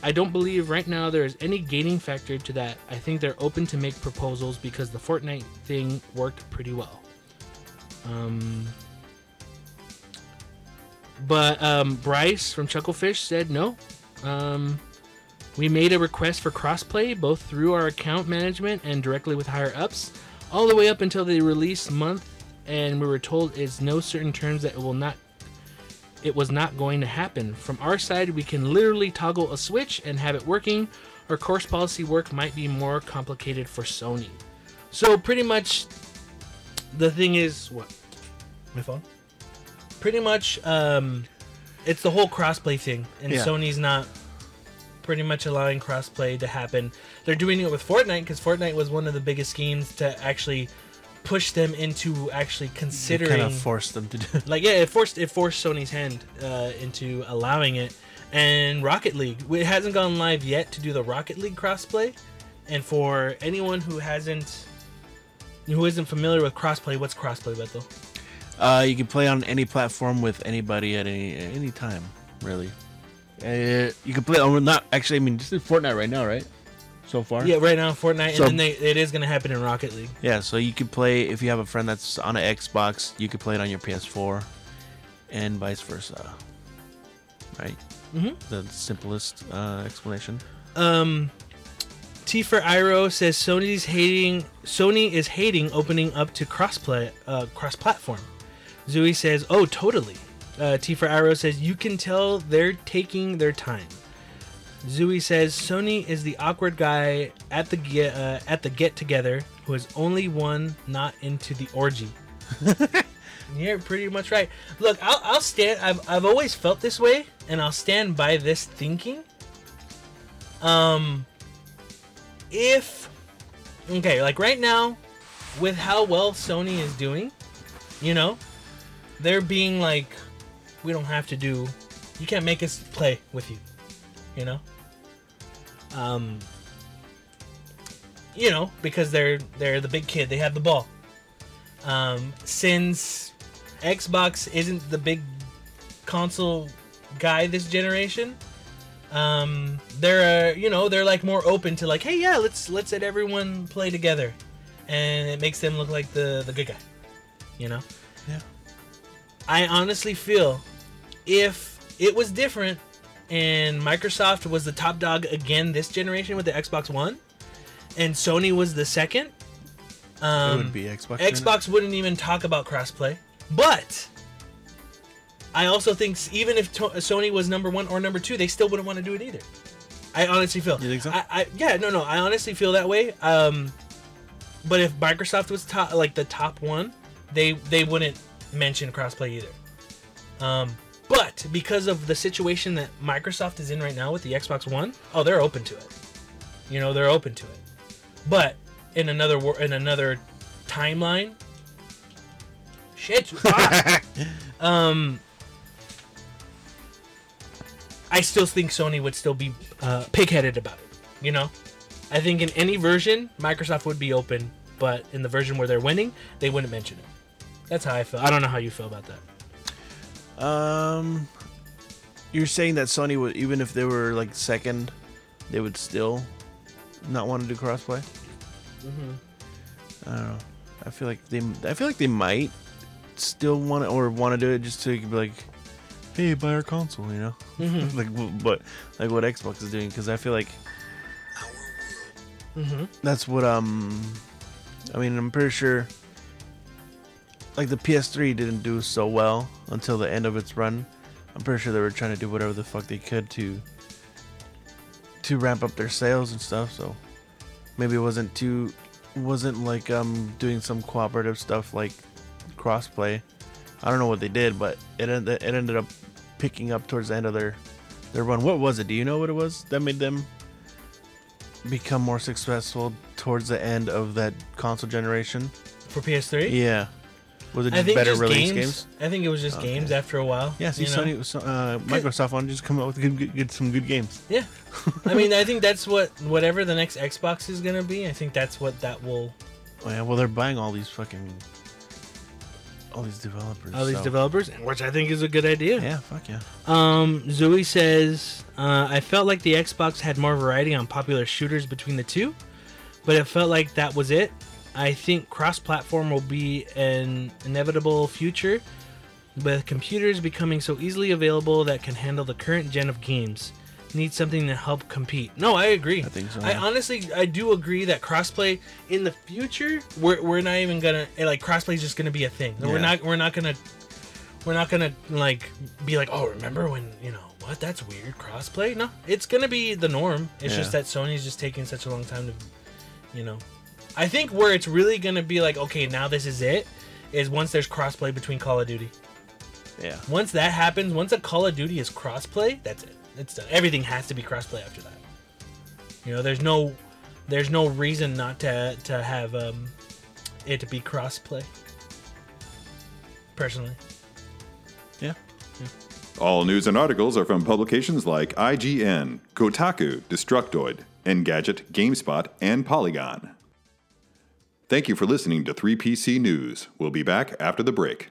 I don't believe right now there is any gating factor to that. I think they're open to make proposals because the Fortnite thing worked pretty well. Um, but um, Brice from Chucklefish said no. Um, We made a request for crossplay both through our account management and directly with higher ups, all the way up until the release month, and we were told it's no certain terms that it will not it was not going to happen. From our side, we can literally toggle a switch and have it working. Our course policy work might be more complicated for Sony. So pretty much the thing is what? My phone? Pretty much um it's the whole crossplay thing and Yeah. Sony's not pretty much allowing crossplay to happen. They're doing it with Fortnite because Fortnite was one of the biggest schemes to actually push them into actually considering Kind of forced them to do. like yeah, it forced it forced Sony's hand uh, into allowing it. And Rocket League, it hasn't gone live yet to do the Rocket League crossplay. And for anyone who hasn't, who isn't familiar with crossplay, what's crossplay, Beto? Uh, you can play on any platform with anybody at any at any time, really. Uh, you can play. Oh, not actually. I mean, just in Fortnite right now, right? So far. Yeah, right now Fortnite, So- and then they, it is going to happen in Rocket League. Yeah, so you could play if you have a friend that's on an Xbox, you could play it on your PS4, and vice versa. Right? Mhm. The simplest uh, explanation. Um, T for Iro says Sony's hating. Sony is hating opening up to crossplay, uh, cross-platform. Zooey says, "Oh, totally." Uh, T for Iro says, "You can tell they're taking their time." Zooey says, "Sony is the awkward guy at the get uh, at the get together who is only one not into the orgy." You're pretty much right. Look, I'll, I'll stand. I've, I've always felt this way, and I'll stand by this thinking. Um, if okay, like right now, with how well Sony is doing, you know, they're being like, we don't have to do, you can't make us play with you, you know. Um, you know, because they're they're the big kid, they have the ball. Um, since Xbox isn't the big console guy this generation, um they're uh, you know they're like more open to like hey yeah let's let's let everyone play together and it makes them look like the the good guy you know Yeah. i honestly feel if it was different and microsoft was the top dog again this generation with the xbox one and sony was the second um it would be Xbox. Xbox wouldn't even talk about crossplay. But I also think even if to- Sony was number one or number two, they still wouldn't want to do it either. I honestly feel. You think so? I, I yeah no no I honestly feel that way. Um, but if Microsoft was top like the top one, they they wouldn't mention crossplay either. Um, but because of the situation that Microsoft is in right now with the Xbox One, oh they're open to it. You know they're open to it. But in another wor- in another timeline, shit. um, I still think Sony would still be uh, pigheaded about it. You know, I think in any version, Microsoft would be open, but in the version where they're winning, they wouldn't mention it. That's how I feel. I don't know how you feel about that. Um, you're saying that Sony would, even if they were like second, they would still not want to do crossplay. Mm-hmm. I don't know. I feel like they. I feel like they might still want to or want to do it just to be like, hey, buy our console, you know, Mhm. like but like what Xbox is doing because I feel like Mm-hmm. that's what um. I mean, I'm pretty sure. Like the PS3 didn't do so well until the end of its run. I'm pretty sure they were trying to do whatever the fuck they could to to ramp up their sales and stuff. So maybe it wasn't too wasn't like um doing some cooperative stuff like crossplay. I don't know what they did, but it ended it ended up picking up towards the end of their their run. What was it? Do you know what it was that made them become more successful towards the end of that console generation? For PS3, Yeah. Was it I just think better just release games. games? I think it was just Okay. games after a while. Yeah, see, you know? Sony, so, uh, Microsoft wanted to just come out with good, good, good, some good games. Yeah, I mean, I think that's what whatever the next Xbox is gonna be. I think that's what that will. Oh, yeah, well, they're buying all these fucking all these developers. All these so- developers, which I think is a good idea. Yeah, fuck yeah. Um, Zoe says, uh, I felt like the Xbox had more variety on popular shooters between the two, but it felt like that was it. I think cross platform will be an inevitable future, with computers becoming so easily available that can handle the current gen of games. Need something to help compete. No, I agree. I think so, I honestly, I do agree that crossplay in the future, we're, we're not even gonna eh, like crossplay is just gonna be a thing. We're Yeah. not we're not gonna we're not gonna like be like, oh, remember when you know what? That's weird. Crossplay? No, it's gonna be the norm. It's just that Sony's just taking such a long time to, you know. I think where it's really gonna be like, okay, now this is it, is once there's crossplay between Call of Duty. Yeah. Once that happens, once a Call of Duty is crossplay, that's it. It's done. Everything has to be crossplay after that. You know, there's no, there's no reason not to to have um, it to be crossplay. Personally, Yeah. All news and articles are from publications like IGN, Kotaku, Destructoid, Engadget, GameSpot, and Polygon. Thank you for listening to 3PC News. We'll be back after the break.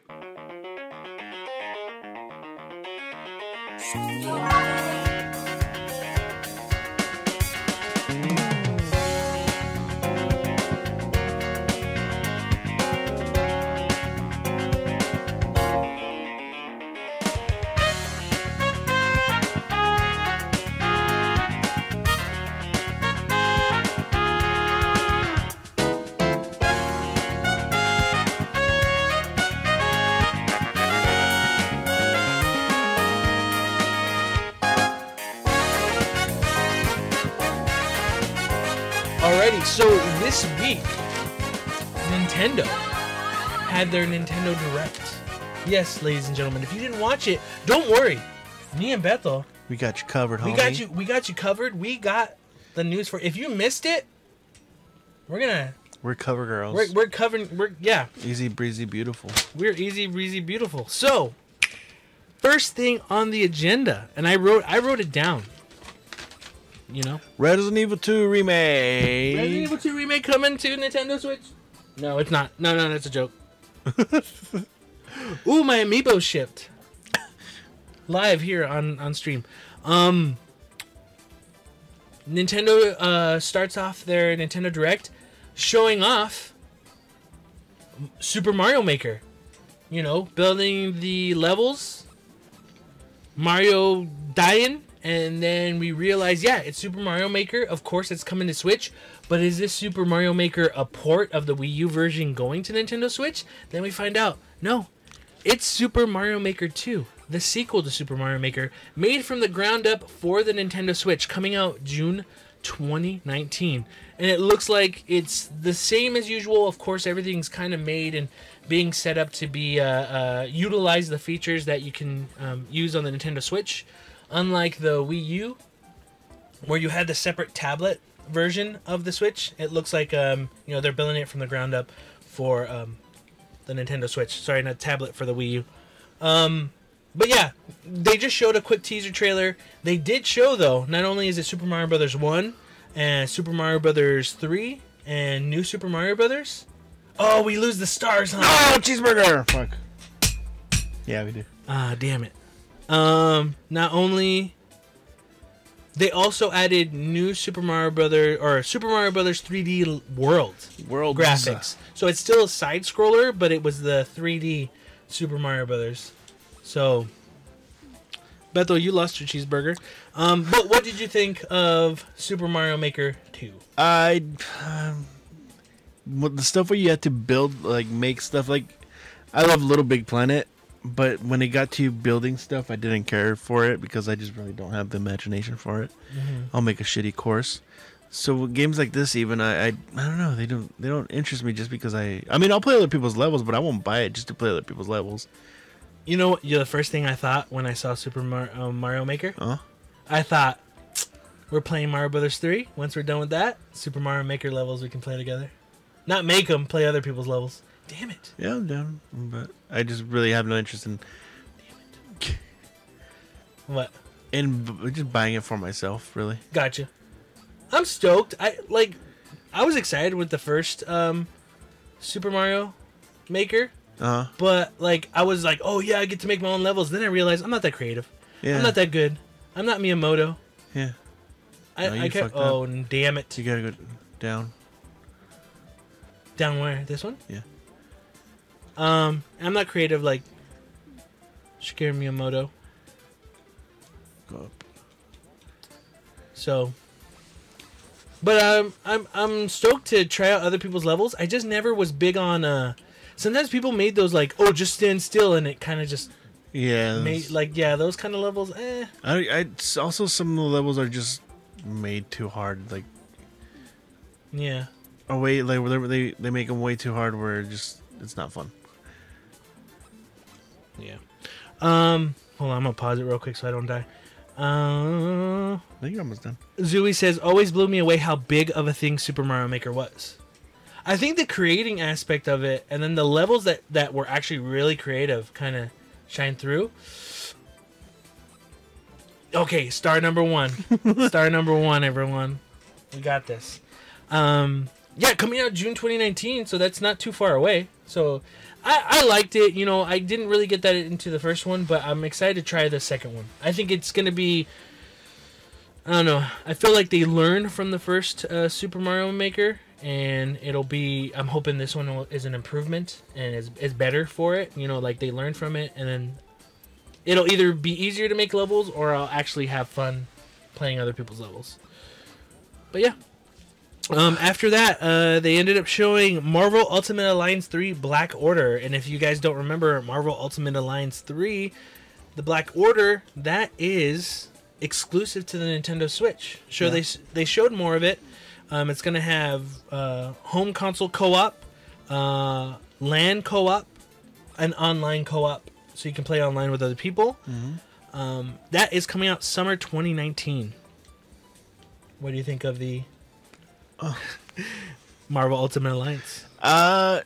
Had their Nintendo Direct. Yes, ladies and gentlemen, if you didn't watch it, don't worry. Me and Bethel We got you covered, homie. We got you. We got you covered. We got the news for. If you missed it, we're gonna. We're cover girls. We're, we're covering. We're yeah. Easy breezy, beautiful. We're easy breezy beautiful. So, first thing on the agenda, and I wrote. I wrote it down. You know, Resident Evil 2 remake. Resident Evil 2 remake coming to Nintendo Switch. No, it's not. No, no, that's a joke. Ooh, my amiibo shipped live here on on stream. Um, Nintendo uh, starts off their Nintendo Direct showing off Super Mario Maker. You know, building the levels, Mario dying, and then we realize, yeah, it's Super Mario Maker. Of course, it's coming to Switch. But is this Super Mario Maker a port of the Wii U version going to Nintendo Switch? Then we find out, no, it's Super Mario Maker 2, the sequel to Super Mario Maker, made from the ground up for the Nintendo Switch, coming out June 2019. And it looks like it's the same as usual. Of course, everything's kind of made and being set up to be uh, uh, utilize the features that you can um, use on the Nintendo Switch. Unlike the Wii U, where you had the separate tablet version of the Switch, it looks like um, you know they're building it from the ground up for um, the Nintendo Switch. Sorry, not tablet for the Wii U. Um, but yeah, they just showed a quick teaser trailer. They did show though, not only is it Super Mario Brothers one and Super Mario Brothers three and New Super Mario Brothers. Oh, we lose the stars, huh? Oh, cheeseburger! Fuck. Yeah, we do. Ah, damn it. Um, not only they also added new Super Mario Brother or Super Mario Brothers 3D World World graphics. So it's still a side scroller, but it was the 3D Super Mario Brothers. So Bethel, you lost your cheeseburger. Um, but what did you think of Super Mario Maker 2? I um, the stuff where you had to build like make stuff like I love Little Big Planet, but when it got to building stuff, I didn't care for it because I just really don't have the imagination for it. I'll make a shitty course. So games like this, even I, I I don't know they don't they don't interest me just because I I mean I'll play other people's levels, but I won't buy it just to play other people's levels. You know, you're the first thing I thought when I saw Super Mar- uh, Mario Maker. Huh? I thought we're playing Mario Brothers 3. Once we're done with that, Super Mario Maker levels we can play together. Not make them, play other people's levels. Damn it. Yeah, I'm down, but I just really have no interest in What? in b- just buying it for myself. Really. Gotcha. I'm stoked. I like I was excited with the first um Super Mario Maker, Uh huh. but like I was like, "Oh yeah, I get to make my own levels." Then I realized I'm not that creative. Yeah. I'm not that good. I'm not Miyamoto. Yeah. I, No, I up. Oh, damn it. You gotta go down. Down where? This one? Yeah. Um, I'm not creative like Shigeru Miyamoto. Go. So, but um, I'm I'm stoked to try out other people's levels. I just never was big on. Uh, sometimes people made those like, oh, just stand still, and it kind of just Yeah. made like yeah, those kind of levels. Eh. I, I also some of the levels are just made too hard. Like, Yeah. oh wait, like where they they make them way too hard where it just it's not fun. Yeah. Um. Hold on, I'm gonna pause it real quick so I don't die. Uh, I think you're almost done. Zooey says, "Always blew me away how big of a thing Super Mario Maker was." I think the creating aspect of it, and then the levels that that were actually really creative, kind of shine through. Okay, star number one. star number one, everyone. We got this. Um, yeah, coming out June 2019, so that's not too far away. So I, I liked it. You know, I didn't really get that into the first one, but I'm excited to try the second one. I think it's gonna be. I don't know. I feel like they learned from the first uh, Super Mario Maker, and it'll be. I'm hoping this one is an improvement and is is better for it. You know, like they learned from it, and then it'll either be easier to make levels, or I'll actually have fun playing other people's levels. But yeah. Um, after that, uh, they ended up showing Marvel Ultimate Alliance 3 Black Order. And if you guys don't remember Marvel Ultimate Alliance 3, the Black Order, that is exclusive to the Nintendo Switch. So Yeah. they they showed more of it. Um, it's gonna have uh, home console co-op, uh, LAN co-op, and online co-op, so you can play online with other people. Um, that is coming out summer 2019. What do you think of the Marvel Ultimate Alliance? Uh,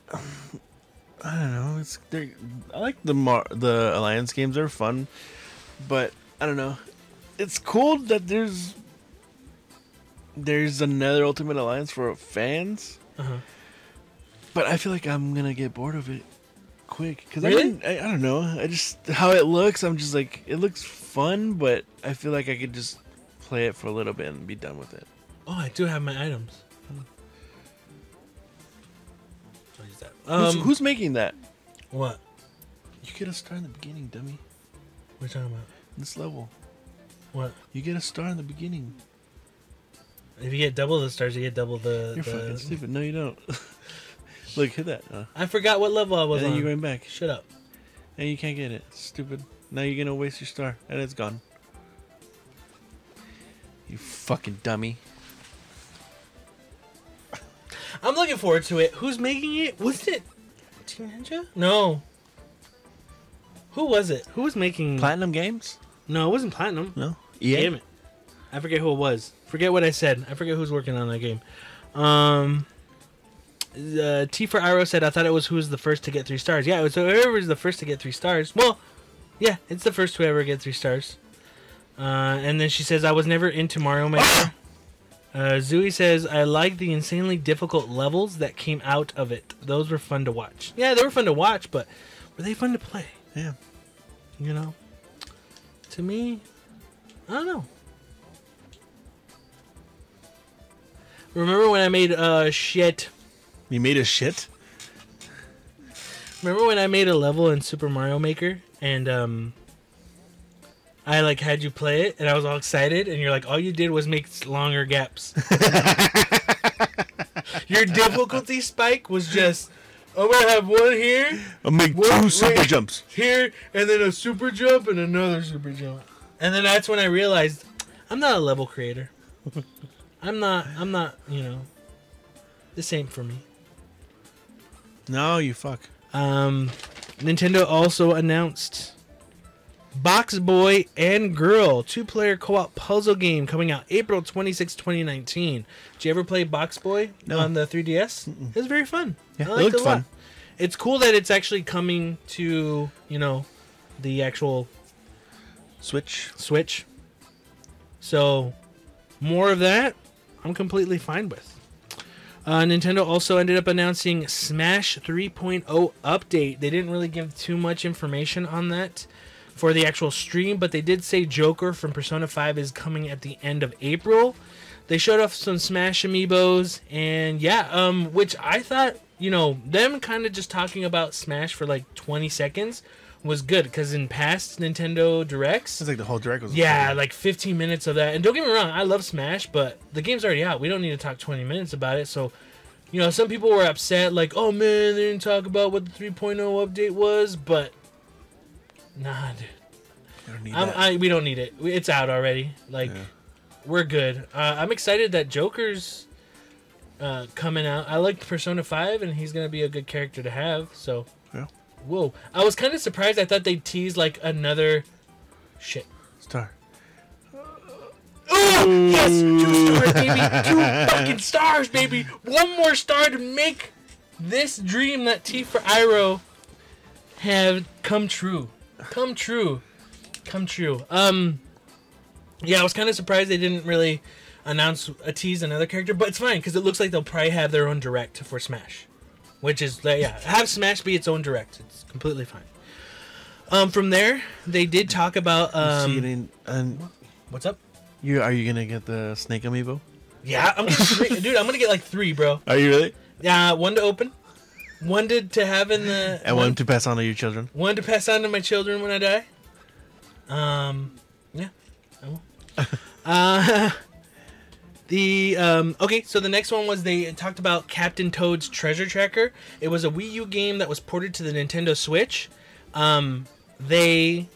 I don't know. It's they're, I like the Mar- the alliance games. They're fun, but I don't know. It's cool that there's there's another Ultimate Alliance for fans, Uh-huh. but I feel like I'm gonna get bored of it quick because Really? I, I don't know. I just how it looks. I'm just like it looks fun, but I feel like I could just play it for a little bit and be done with it. Oh, I do have my items. I'll use that. who's, Um, who's making that? what? You get a star in the beginning, dummy. What are you talking about? This level, What? you get a star in the beginning. If you get double the stars, you get double the. You're the- fucking stupid. No, you don't. Look, hit that. Uh, I forgot what level I was and then on. you're going back, Shut up. and you can't get it. Stupid. Now you're gonna waste your star, and it's gone. You fucking dummy. I'm looking forward to it. Who's making it? Was it Team Ninja? No. Who was it? Who was making? Platinum Games? no, it wasn't Platinum. No. EA. Damn it. I forget who it was. Forget what I said. I forget who's working on that game. Um, uh, T for Iro said, I thought it was who was the first to get three stars. Yeah, it was whoever was the first to get three stars. Well, yeah, it's the first to ever get three stars. Uh, and then she says, I was never into Mario Maker. Uh, Zooey says, I like the insanely difficult levels that came out of it. Those were fun to watch. Yeah, they were fun to watch, but were they fun to play? Yeah. You know? To me, I don't know. Remember when I made uh shit? You made a shit. Remember when I made a level in Super Mario Maker and um I like had you play it and I was all excited and you're like all you did was make longer gaps. Your difficulty spike was just I'm gonna have one here, I'll make Wait, two super wait. jumps. here, and then a super jump and another super jump. And then that's when I realized I'm not a level creator. I'm not I'm not, you know. This ain't for me. No, you fuck. Um, Nintendo also announced Box Boy and Girl two player co op puzzle game coming out April 26, 2019. Did you ever play Box Boy No. on the 3DS? It was very fun. Yeah, I it looked lot. fun. It's cool that it's actually coming to, you know, the actual Switch. Switch. So, more of that, I'm completely fine with. Uh, Nintendo also ended up announcing Smash 3.0 update. They didn't really give too much information on that for the actual stream, but they did say Joker from Persona 5 is coming at the end of April. They showed off some Smash amiibos, and yeah, um, which I thought, you know, them kind of just talking about Smash for like 20 seconds was good because in past Nintendo directs, It's like the whole direct was. yeah, like 15 minutes of that. And don't get me wrong, I love Smash, but the game's already out. We don't need to talk 20 minutes about it. So, you know, some people were upset, like, oh man, they didn't talk about what the 3.0 update was, but nah, dude. You don't need I'm, that. I, we don't need it. It's out already. Like, Yeah. we're good. Uh, I'm excited that Joker's uh, coming out. I liked Persona 5, and he's going to be a good character to have. So, Yeah. whoa. I was kind of surprised. I thought they'd tease, like, another. Shit. Star. Oh, yes! Two stars, baby! Two fucking stars, baby! One more star to make this dream that T for Iroh have come true. Come true. Come true. Um, yeah, I was kind of surprised they didn't really announce a tease another character, but it's fine because it looks like they'll probably have their own direct for Smash, which is like, yeah, have Smash be its own direct. It's completely fine. Um, from there, they did talk about um, and, and what's up. you are you gonna get the snake amiibo? Yeah, I'm getting dude. I'm gonna get like three, bro. Are you really? Yeah, one to open, one to, to have in the, And one to pass on to your children. one to pass on to my children when I die. Um, yeah, I will. uh, the um, okay, so the next one was they talked about Captain Toad's Treasure Tracker. It was a Wii U game that was ported to the Nintendo Switch. Um, they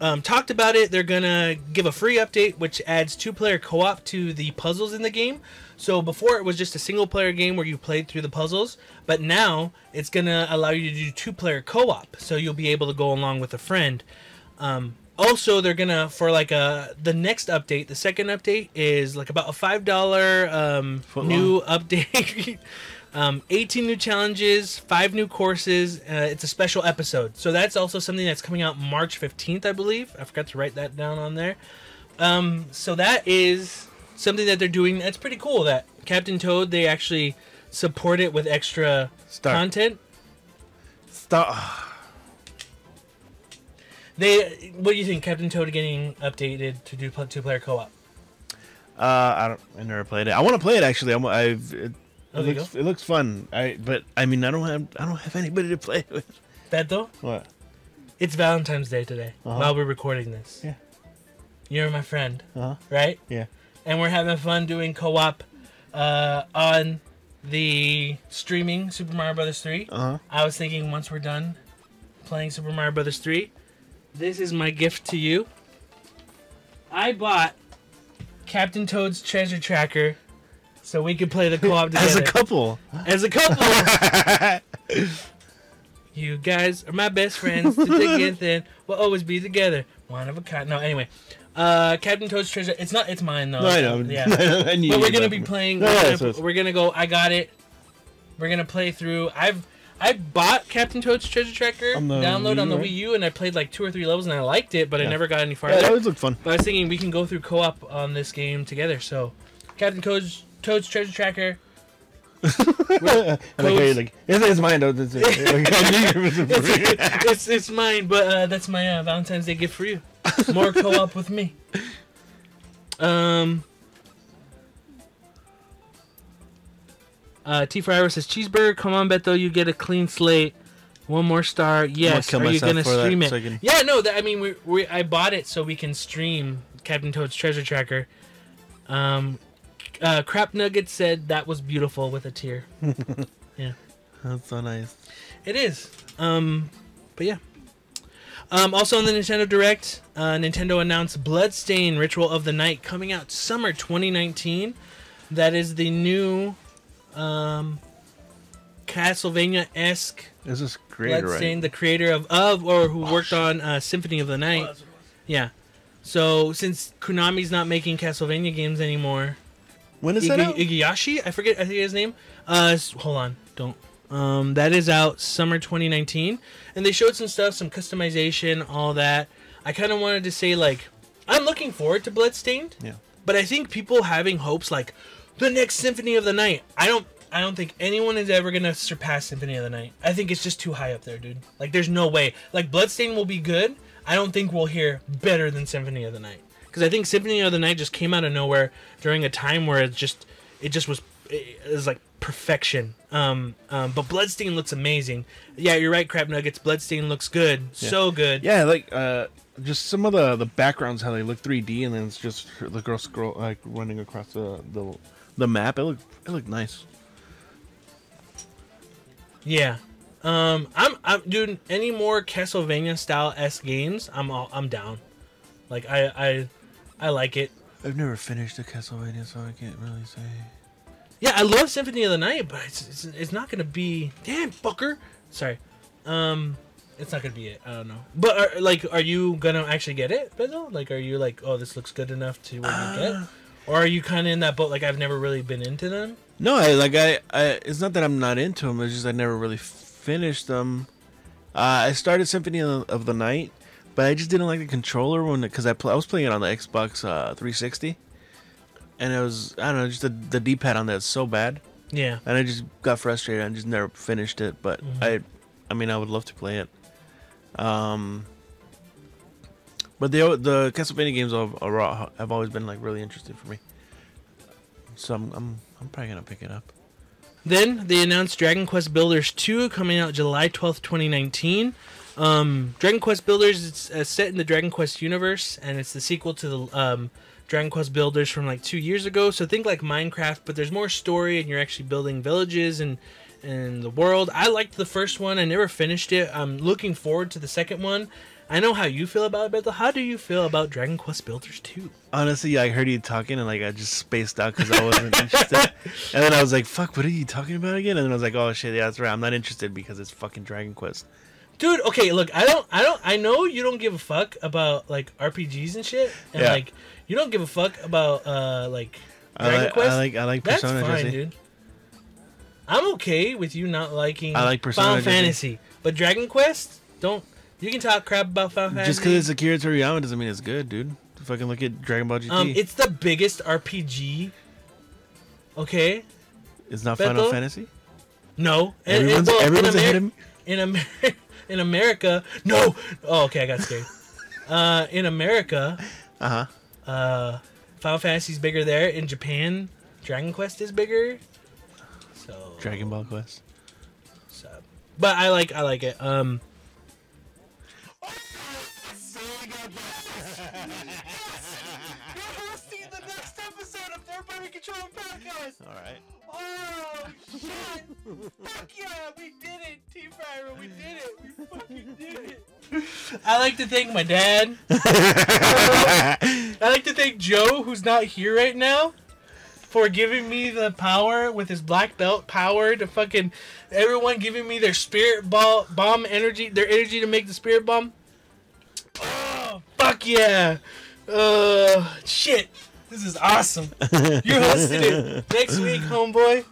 um, talked about it. They're gonna give a free update, which adds two-player co-op to the puzzles in the game. So before it was just a single-player game where you played through the puzzles, but now it's gonna allow you to do two-player co-op. So you'll be able to go along with a friend. Um, also, they're gonna for like a the next update. The second update is like about a five dollar um, new update. um, 18 new challenges, five new courses. Uh, it's a special episode, so that's also something that's coming out March 15th, I believe. I forgot to write that down on there. Um, so that is something that they're doing. That's pretty cool. That Captain Toad they actually support it with extra content. Stop. They, what do you think, Captain Toad getting updated to do two player co op? Uh, I don't. I never played it. I want to play it actually. I'm, I've. It, Oh, it looks, it looks fun. I but I mean I don't have I don't have anybody to play with. Beto, What? it's Valentine's Day today Uh-huh. while we're recording this. Yeah. You're my friend, Uh huh. right? Yeah. And we're having fun doing co op uh, on the streaming Super Mario Brothers 3. Uh huh. I was thinking once we're done playing Super Mario Brothers 3, this is my gift to you. I bought Captain Toad's Treasure Tracker so we could play the co-op together. As a couple. As a couple. you guys are my best friends. To and we'll always be together. One of a kind. No, anyway. Uh, Captain Toad's Treasure. It's not. It's mine though. No, I know. Yeah. I knew But we're gonna be playing. No, We're, yeah, gonna, so we're gonna go. I got it. We're gonna play through. I've I bought Captain Toad's Treasure Tracker On download Wii on the right? Wii U, and I played like two or three levels, and I liked it, but I never got any Yeah, farther. that always looked fun. But I was thinking we can go through co-op on this game together. So, Captain Toad's, Toad's Treasure Tracker. I like like, it's, it's mine though. It's, it's, it's, it's it's mine, but uh, that's my uh, Valentine's Day gift for you. More co-op with me. Um. Uh, T for Ira says cheeseburger. Come on, Beto, you get a clean slate. One more star. Yes. kill Are you gonna stream it? so can- Yeah. No. That, I mean, we, we I bought it so we can stream Captain Toad's Treasure Tracker. Um, uh, Crap Nugget said that was beautiful with a tear. Yeah. That's so nice. It is. Um, but yeah. Um, also on the Nintendo Direct, uh, Nintendo announced Bloodstain Ritual of the Night coming out summer 2019. That is the new um, Castlevania esque This is great, Bloodstain, right? the creator of, of or who worked on uh, Symphony of the Night. Yeah. So since Konami's not making Castlevania games anymore, When is that Igi- out? Igarashi, I forget, I think his name. Uh, hold on, don't. Um, that is out summer 2019, and they showed some stuff, some customization, all that. I kind of wanted to say like, I'm looking forward to Bloodstained, Yeah. but I think people having hopes like the next Symphony of the Night. I don't. I don't think anyone is ever gonna surpass Symphony of the Night. I think it's just too high up there, dude. Like, there's no way. Like, Bloodstain will be good. I don't think we'll hear better than Symphony of the Night because I think Symphony of the Night just came out of nowhere during a time where it just, it just was is like perfection. Um, um, but Bloodstain looks amazing. Yeah, you're right, Crab Nuggets. Bloodstain looks good, so good. Yeah, like uh, just some of the the backgrounds how they look 3D, and then it's just the girl scroll like running across the the, the map. It looked it looked nice. Yeah. Um, I'm, I'm, dude. Any more Castlevania style s games? I'm, all, I'm down. Like I, I, I like it. I've never finished a Castlevania, so I can't really say. Yeah, I love Symphony of the Night, but it's, it's, it's not gonna be. Damn, fucker. Sorry. Um, it's not gonna be it. I don't know. But are, like, are you gonna actually get it, Beto? Like, are you like, oh, this looks good enough to where you get? Or are you kind of in that boat? Like, I've never really been into them. No, I like I, I. It's not that I'm not into them. It's just I never really finished them. Uh, I started Symphony of the, of the Night, but I just didn't like the controller when because I pl- I was playing it on the Xbox uh, 360, and it was I don't know just the the D pad on that is so bad, Yeah. and I just got frustrated and just never finished it. But Mm-hmm. I, I mean, I would love to play it. Um. But the the Castlevania games have, are- have always been like really interesting for me. So I'm I'm, I'm probably gonna pick it up. Then they announced Dragon Quest Builders 2 coming out July 12th, 2019. Um, Dragon Quest Builders it's uh, set in the Dragon Quest universe, and it's the sequel to the um, Dragon Quest Builders from like two years ago. So think like Minecraft, but there's more story, and you're actually building villages and and the world. I liked the first one. I never finished it. I'm looking forward to the second one. I know how you feel about it, but how do you feel about Dragon Quest Builders 2? Honestly, I heard you talking and like I just spaced out because I wasn't interested. And then I was like, "Fuck, what are you talking about again?" And then I was like, "Oh shit, yeah, that's right. I'm not interested because it's fucking Dragon Quest." dude okay look i don't i don't i know you don't give a fuck about like rpgs and shit and Yeah. like you don't give a fuck about uh like I dragon like, quest I like I like Persona. that's fine Jesse. dude i'm okay with you not liking I like Persona, final Jesse. fantasy but dragon quest don't you can talk crap about final fantasy Just because it's Akira Toriyama doesn't mean it's good, dude. Fucking look at Dragon Ball GT. um it's the biggest rpg okay it's not Beto? Final Fantasy. no And- and, Everyone's well, in everyone's Amer- ahead of me. in America, in America, no. Oh, okay, I got scared. uh, in America, Uh huh. Uh, Final Fantasy's bigger there. In Japan, Dragon Quest is bigger. So, Dragon Ball Quest. so- but I like I like it. Um, Control Podcast. All right. Oh shit! Fuck yeah, we did it, T Fire. We did it. We fucking did it. I like to thank my dad. I like to thank Joe, who's not here right now, for giving me the power with his black belt power to fucking everyone giving me their spirit ball bomb energy, their energy to make the spirit bomb. Oh fuck yeah! Uh, shit. This is awesome. You're hosting it next week, homeboy.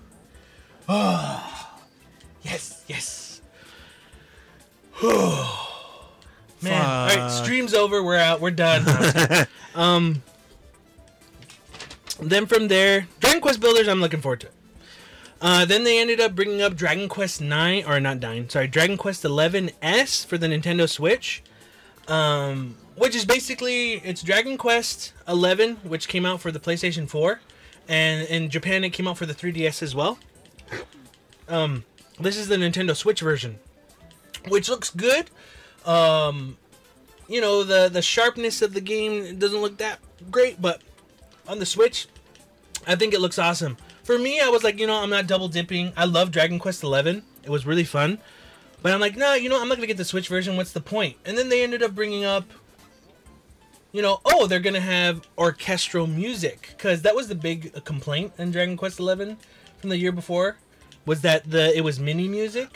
Oh, yes, yes. Man, all right, stream's over. We're out. We're done. um. Then from there, Dragon Quest Builders, I'm looking forward to. Uh, then they ended up bringing up Dragon Quest 9, or not 9, sorry, Dragon Quest 11S for the Nintendo Switch. Um, which is basically it's Dragon Quest 11, which came out for the PlayStation 4, and in Japan it came out for the 3DS as well. Um, this is the Nintendo Switch version, which looks good. Um, you know the the sharpness of the game doesn't look that great, but on the Switch, I think it looks awesome. For me, I was like, you know, I'm not double dipping. I love Dragon Quest 11. It was really fun. But I'm like, nah, you know, I'm not gonna get the Switch version. What's the point? And then they ended up bringing up, you know, oh, they're gonna have orchestral music because that was the big complaint in Dragon Quest Eleven from the year before, was that the it was MIDI music.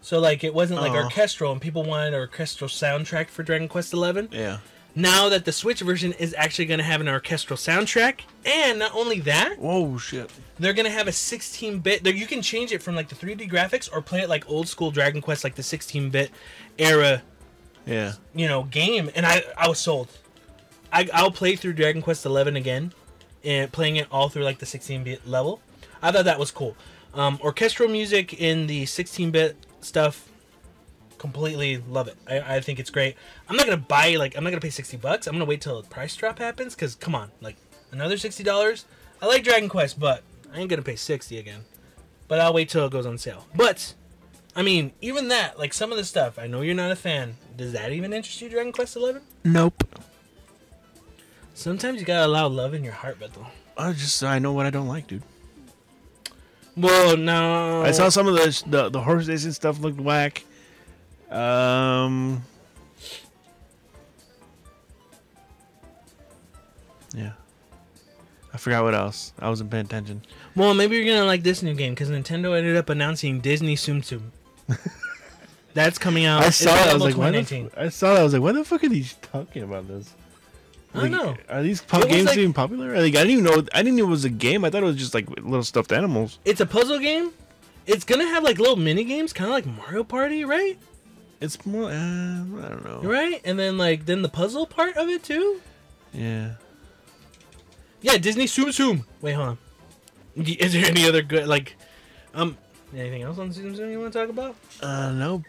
so like it wasn't like orchestral, and people wanted an orchestral soundtrack for Dragon Quest Eleven. Yeah. Now that the Switch version is actually gonna have an orchestral soundtrack, and not only that, Whoa, shit. they're gonna have a 16-bit. There you can change it from like the 3D graphics or play it like old school Dragon Quest, like the 16-bit era, Yeah. you know, game. And I I was sold. I I'll play through Dragon Quest 11 again, and playing it all through like the 16-bit level. I thought that was cool. Um, orchestral music in the 16-bit stuff, completely love it. I, I think it's great. I'm not gonna buy like I'm not gonna pay 60 bucks. I'm gonna wait till the price drop happens because come on, like another 60 dollars. I like Dragon Quest, but I ain't gonna pay sixty again. But I'll wait till it goes on sale. But I mean, even that, like some of the stuff, I know you're not a fan. Does that even interest you, Dragon Quest Eleven? Nope. Sometimes you gotta allow love in your heart, Bethel. I just I know what I don't like, dude. Well, no. I saw some of the the, the horse racing stuff looked whack. Um. Yeah. I forgot what else. I wasn't paying attention. Well, maybe you're gonna like this new game because Nintendo ended up announcing Disney Tsum Tsum. That's coming out. I saw that. I was like, why the 2019. f- I saw that. I was like, why the fuck are these talking about this? I don't know. Are these po- It was games like- even popular? Like, I didn't even know. I didn't know it was a game. I thought it was just like little stuffed animals. It's a puzzle game. It's gonna have like little mini games, kind of like Mario Party, right? It's more. Uh, I don't know. Right, and then like then the puzzle part of it too. Yeah. Yeah, Disney Tsum Tsum. Wait, hold on. Is there any other good like, um, anything else on Tsum Tsum you want to talk about? Uh, nope.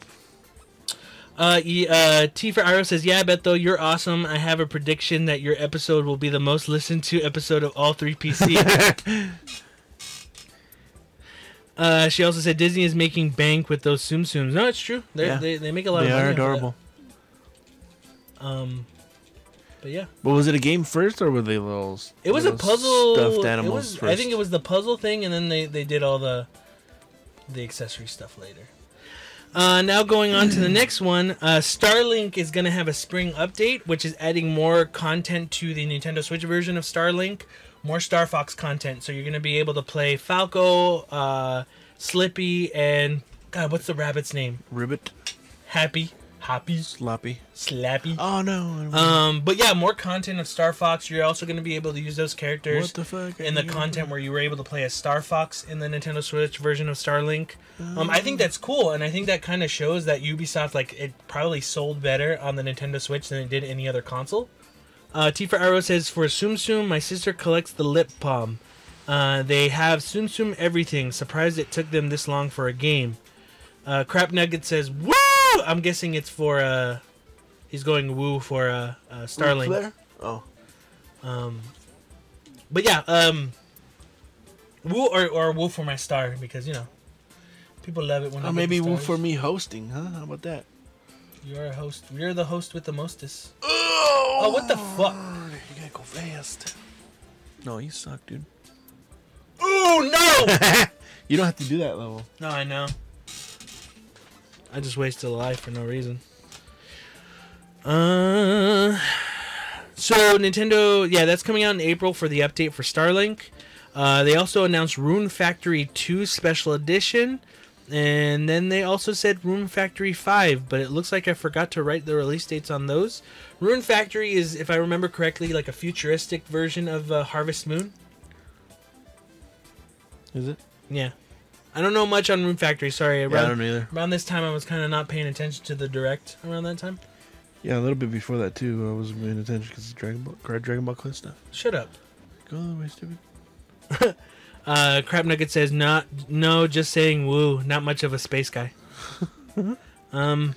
Uh, uh, T for Iro says, "Yeah, Beto, you're awesome. I have a prediction that your episode will be the most listened to episode of all three PC." uh, she also said Disney is making bank with those Tsum Tsums. No, it's true. Yeah. They they make a lot They of money. are of that. adorable. Um, but yeah, But was it a game first, or were they little? it was a puzzle. Stuffed animals was- first. I think it was the puzzle thing, and then they they did all the the accessory stuff later. Uh, now going on to the next one, uh, Starlink is going to have a spring update, which is adding more content to the Nintendo Switch version of Starlink, more Star Fox content. So you're going to be able to play Falco, uh, Slippy, and God, what's the rabbit's name? ribbit, Happy, Hoppy, sloppy. Slappy. Oh no! Um, but yeah, more content of Star Fox. You're also going to be able to use those characters what the fuck? in the content where you were able to play as Star Fox in the Nintendo Switch version of Starlink. Um, I think that's cool, and I think that kind of shows that Ubisoft like it probably sold better on the Nintendo Switch than it did any other console. Uh, T for Arrow says for Tsum Tsum, my sister collects the lip palm. Uh, they have Tsum Tsum everything. Surprised it took them this long for a game. Uh, Crap Nugget says woo. I'm guessing it's for uh, he's going woo for uh, uh Starlink. Flare? Oh, Um, but yeah, um, woo or or woo for my star because you know people love it when. oh I get maybe woo for me hosting, huh? How about that? You're a host. You're the host with the mostest. Oh, Oh, what the fuck? You gotta go fast. No, you suck, dude. Oh no! You don't have to do that level. no, I know. I just wasted a life for no reason. Uh, so Nintendo, yeah, that's coming out in April for the update for Starlink. Uh, they also announced Rune Factory 2 Special Edition, and then they also said Rune Factory 5, but it looks like I forgot to write the release dates on those. Rune Factory is, if I remember correctly, like a futuristic version of uh, Harvest Moon. Is it? Yeah. I don't know much on Rune Factory, sorry. Yeah, Around, I don't either. around this time, I was kind of not paying attention to the direct around that time. Yeah, a little bit before that too. I wasn't paying attention because of Dragon Ball, Dragon Ball Quest stuff. Shut up. Go the way, stupid. Uh, Crap Nugget says, "Not no, just saying woo. Not much of a space guy." um,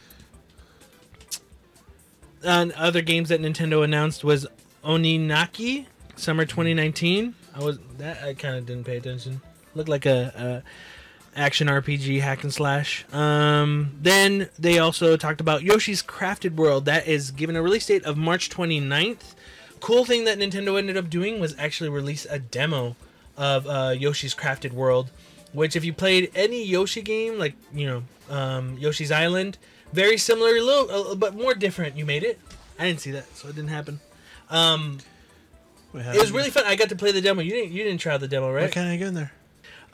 uh, other games that Nintendo announced was Oninaki Summer 2019. I was that I kind of didn't pay attention. Looked like a, a action RPG hack and slash. Um, then they also talked about Yoshi's Crafted World. That is given a release date of March 29th. Cool thing that Nintendo ended up doing was actually release a demo of uh, Yoshi's Crafted World, which if you played any Yoshi game, like you know um, Yoshi's Island, very similar, a little uh, but more different. You made it. I didn't see that, so it didn't happen. Um, it was really fun. I got to play the demo. You didn't. You didn't try the demo, Why right? can't I get in there?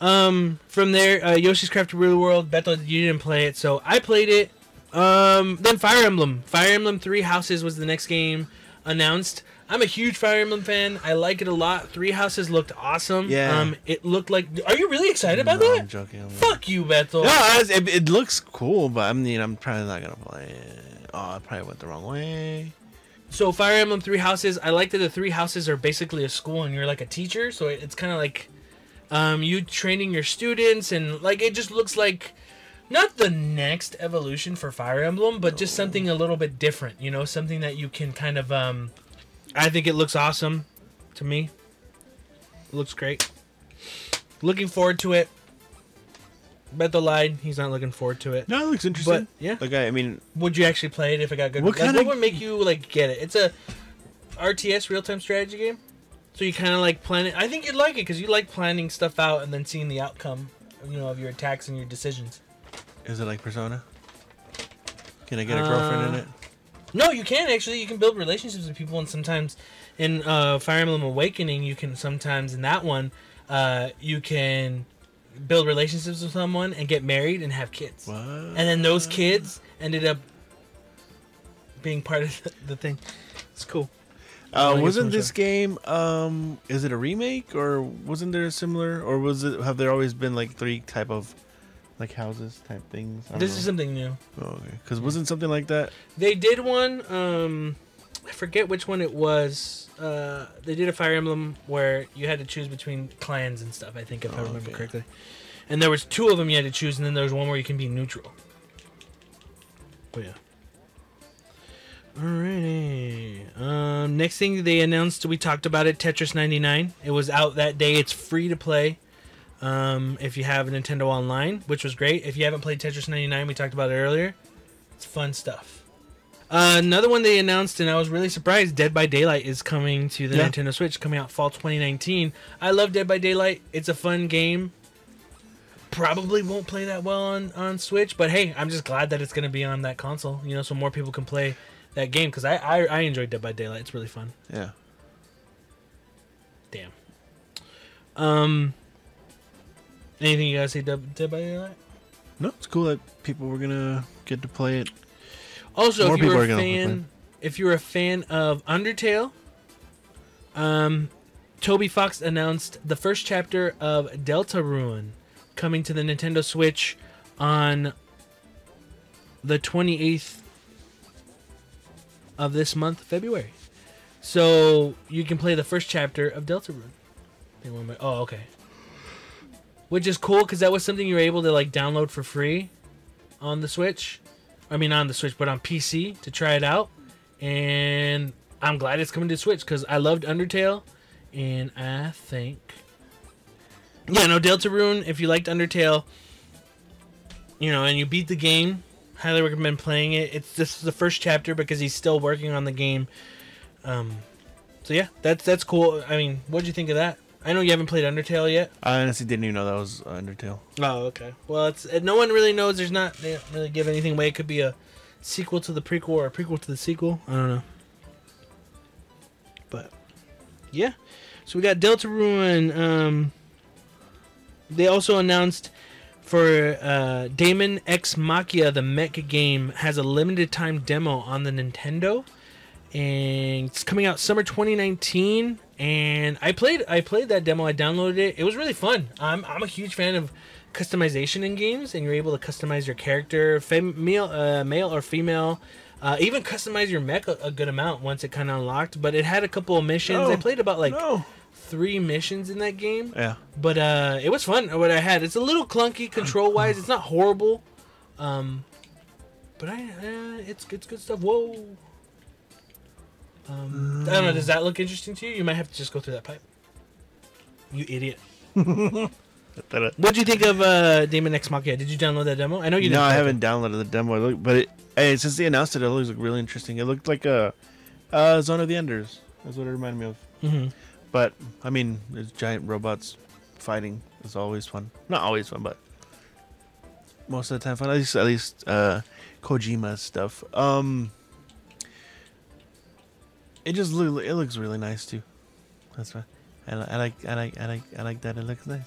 Um, from there, uh, Yoshi's Crafted Real World. Beto, you didn't play it, so I played it. Um, then Fire Emblem. Fire Emblem Three Houses was the next game announced. I'm a huge Fire Emblem fan. I like it a lot. Three Houses looked awesome. Yeah. Um, it looked like. Are you really excited about no, that? I'm joking. I'm Fuck you, Beto. No, I was- it, it looks cool, but I mean, I'm probably not gonna play it. Oh, I probably went the wrong way. So Fire Emblem Three Houses, I like that the three houses are basically a school and you're like a teacher, so it- it's kind of like um, you training your students and like it just looks like not the next evolution for Fire Emblem, but just something a little bit different. You know, something that you can kind of. Um, I think it looks awesome to me. It looks great. Looking forward to it. Beto lied. He's not looking forward to it. No, it looks interesting. But yeah, Like I, I mean, would you actually play it if it got good? What like, kinda- would make you like get it? It's a RTS real time strategy game. So you kind of like plan it. I think you'd like it because you like planning stuff out and then seeing the outcome, you know, of your attacks and your decisions. is it like Persona? Can I get a girlfriend in Uh, it? No, you can actually. You can build relationships with people, and sometimes in uh, Fire Emblem Awakening, you can sometimes in that one, uh, you can build relationships with someone and get married and have kids, What? and then those kids ended up being part of the, the thing. It's cool. I Uh, wasn't this game? Um, is it a remake or wasn't there a similar? Or was it? Have there always been like three type of like houses type things? I This is something new. Oh, okay. Because wasn't something like that? They did one. Um, I forget which one it was. Uh, they did a Fire Emblem where you had to choose between clans and stuff. I think if I Oh, remember okay. correctly. And there was two of them you had to choose, and then there was one where you can be neutral. But yeah. Alrighty. Um, next thing they announced, we talked about it. Tetris 99. It was out that day. It's free to play. Um, if you have a Nintendo Online, which was great. If you haven't played Tetris 99, we talked about it earlier. It's fun stuff. Uh, another one they announced, and I was really surprised. Dead by Daylight is coming to the Yeah. Nintendo Switch, coming out fall 2019. I love Dead by Daylight. It's a fun game. Probably won't play that well on on Switch, but hey, I'm just glad that it's gonna be on that console. You know, so more people can play that game because I, I I enjoy Dead by Daylight. It's really fun. Yeah. Damn. Um. Anything you guys say Dead, Dead by Daylight? No, it's cool that people were gonna get to play it. Also, More if you people were are a gonna fan, complain. if you were a fan of Undertale, um, Toby Fox announced the first chapter of Deltarune coming to the Nintendo Switch on the 28th of this month, February. So you can play the first chapter of Deltarune. Oh, okay. Which is cool because that was something you were able to like download for free on the Switch. I mean, on the Switch, but on PC to try it out. And I'm glad it's coming to Switch because I loved Undertale, and I think, yeah, no, Deltarune. If you liked Undertale, you know, and you beat the game, highly recommend playing it. It's this is the first chapter because he's still working on the game. Um, so yeah, that's that's cool. I mean, what'd you think of that? I know you haven't played Undertale yet. I honestly didn't even know that was Undertale. Oh, okay. Well, it's no one really knows. There's not they don't really give anything away. It could be a sequel to the prequel or a prequel to the sequel. I don't know. But yeah, so we got Deltarune. Um, they also announced for uh, Daemon X Machina, the mech game, has a limited time demo on the Nintendo, and it's coming out summer 2019. And I played, I played that demo. I downloaded it. It was really fun. I'm, I'm a huge fan of customization in games, and you're able to customize your character, fem- male, uh, male or female. Uh, even customize your mech a, a good amount once it kind of unlocked. But it had a couple of missions. I played about like no. Three missions in that game Yeah. but uh it was fun what i had it's a little clunky control wise it's not horrible um but i uh, it's it's good stuff whoa um i don't know does that look interesting to you you might have to just go through that pipe you idiot what do you think of uh daemon x machina did you download that demo i know you didn't no, I haven't downloaded the demo. I look, but it, hey, since they announced it, it looks really interesting. It looked like a uh, Zone of the Enders. That's what it reminded me of. Mhm. But I mean, there's giant robots fighting is always fun. Not always fun, but most of the time fun. At least, at least uh, Kojima stuff. Um, it just look, it looks really nice too. That's why I, I like I like I like I like that. It looks nice.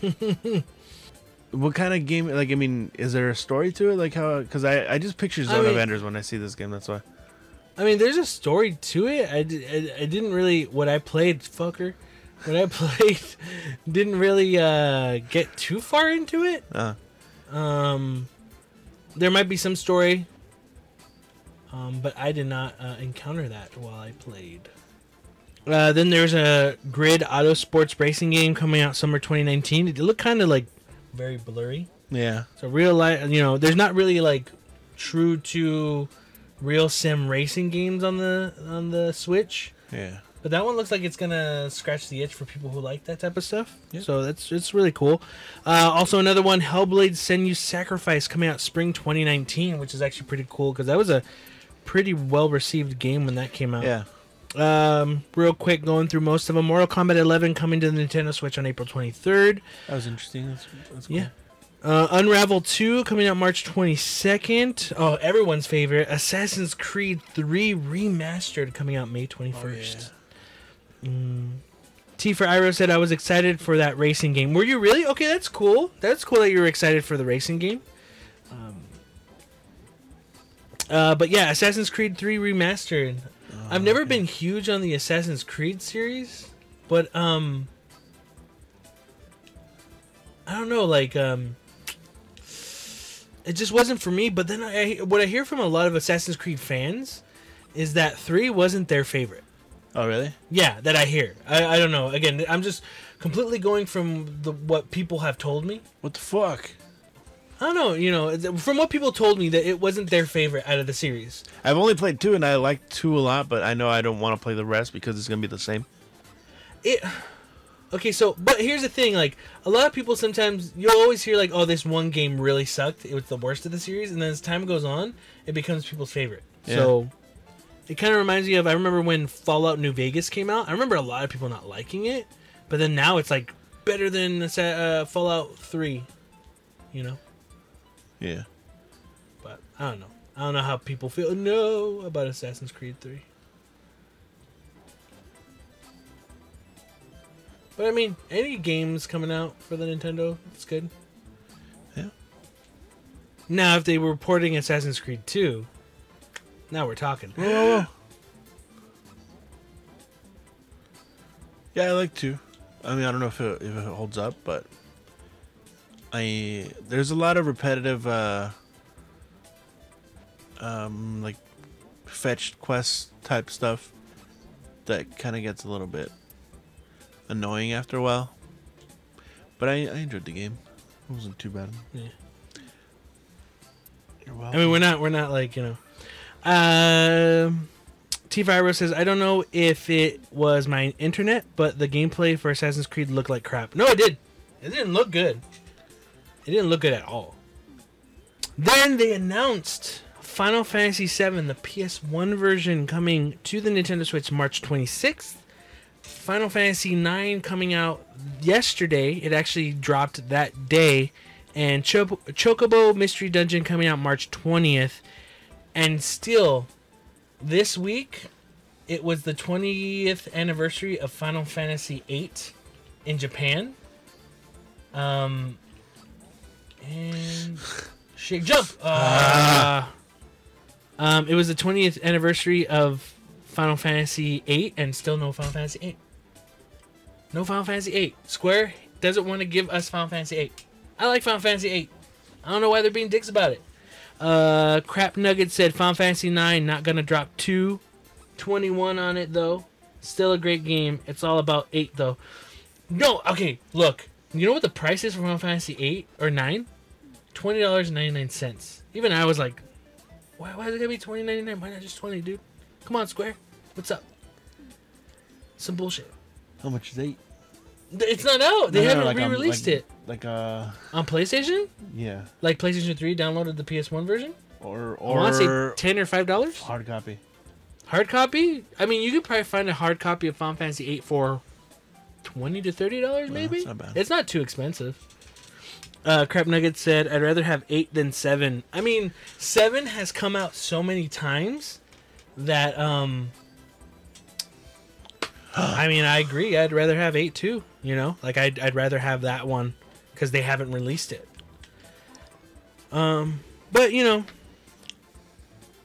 what kind of game? Like, I mean, is there a story to it? Like how? Because I I just picture I Zone of mean- Enders when I see this game. That's why. I mean, there's a story to it. I, I, I didn't really what I played, fucker. What I played didn't really uh, get too far into it. Uh, Um, there might be some story, um, but I did not uh, encounter that while I played. Uh, then there's a Grid Auto Sports racing game coming out summer 2019. It looked kind of like very blurry. yeah. So real life, you know, there's not really like true to real sim racing games on the on the Switch. Yeah. But that one looks like it's gonna scratch the itch for people who like that type of stuff. Yeah. So that's it's really cool. Uh, also, another one, Hellblade: Senua's Sacrifice, coming out spring 2019, which is actually pretty cool because that was a pretty well received game when that came out. Yeah. Um, real quick, going through most of them. Mortal Kombat 11 coming to the Nintendo Switch on April 23rd. That was interesting. That's, that's cool. Yeah. Uh, Unravel 2 coming out March 22nd. Oh, everyone's favorite. Assassin's Creed 3 Remastered coming out May 21st. Mm. T for Iro said I was excited for that racing game. Were you really? Okay, that's cool. That's cool that you were excited for the racing game. Um, uh, but yeah, Assassin's Creed 3 Remastered. I've never been huge on the Assassin's Creed series, but um I don't know, like um it just wasn't for me, but then I what I hear from a lot of Assassin's Creed fans is that 3 wasn't their favorite. Oh, really? Yeah, that I hear. I, I don't know. Again, I'm just completely going from the what people have told me. What the fuck? I don't know, you know, from what people told me that it wasn't their favorite out of the series. I've only played two, and I like two a lot, but I know I don't want to play the rest because it's gonna be the same. it okay so but here's the thing like a lot of people sometimes you'll always hear like oh this one game really sucked it was the worst of the series and then as time goes on it becomes people's favorite Yeah. so it kind of reminds me of i remember when fallout new vegas came out i remember a lot of people not liking it but then now it's like better than uh, fallout 3 you know Yeah. but i don't know i don't know how people feel no about assassin's creed 3 But I mean, any games coming out for the Nintendo, it's good. Yeah. Now, if they were porting Assassin's Creed 2, now we're talking. Whoa, whoa, whoa. Yeah, I like two. I mean, I don't know if it, if it holds up, but I there's a lot of repetitive, uh, um, like fetched quest type stuff that kind of gets a little bit annoying after a while. But I, I enjoyed the game. It wasn't too bad. Yeah. You're I mean, we're not, we're not like you know. Um, T Viro says, I don't know if it was my internet, but the gameplay for Assassin's Creed looked like crap. No, it did. It didn't look good. It didn't look good at all. Then they announced Final Fantasy VII, the PS1 version, coming to the Nintendo Switch March 26th. Final Fantasy IX coming out yesterday. It actually dropped that day. And Cho- Chocobo Mystery Dungeon coming out March 20th. And still, this week, it was the 20th anniversary of Final Fantasy VIII in Japan. Um, and shake jump. Uh, um, it was the 20th anniversary of Final Fantasy VIII, and still no Final Fantasy VIII. No Final Fantasy VIII. Square doesn't want to give us Final Fantasy VIII. I like Final Fantasy VIII. I don't know why they're being dicks about it. Uh, Crap Nugget said Final Fantasy 9 not gonna drop two. 21 on it though. Still a great game. It's all about 8 though. No, okay, look. You know what the price is for Final Fantasy 8 or 9? $20.99. Even I was like, why, why is it gonna be twenty ninety nine? Why not just 20, dude? Come on, Square. What's up? Some bullshit. How much is eight? It's not out. They No, no, haven't like, um, re-released like- it Like uh, on PlayStation. yeah, Like PlayStation 3 downloaded the PS1 version. or I want to or say ten or five dollars. hard copy. Hard copy. I mean, you could probably find a hard copy of Final Fantasy 8 for twenty to thirty dollars, maybe. that's not bad. It's not too expensive. Uh, Crap Nugget said, "I'd rather have eight than seven. I mean, seven has come out so many times that um. I mean, I agree. I'd rather have eight too. You know, like I'd I'd rather have that one because they haven't released it. Um, but you know,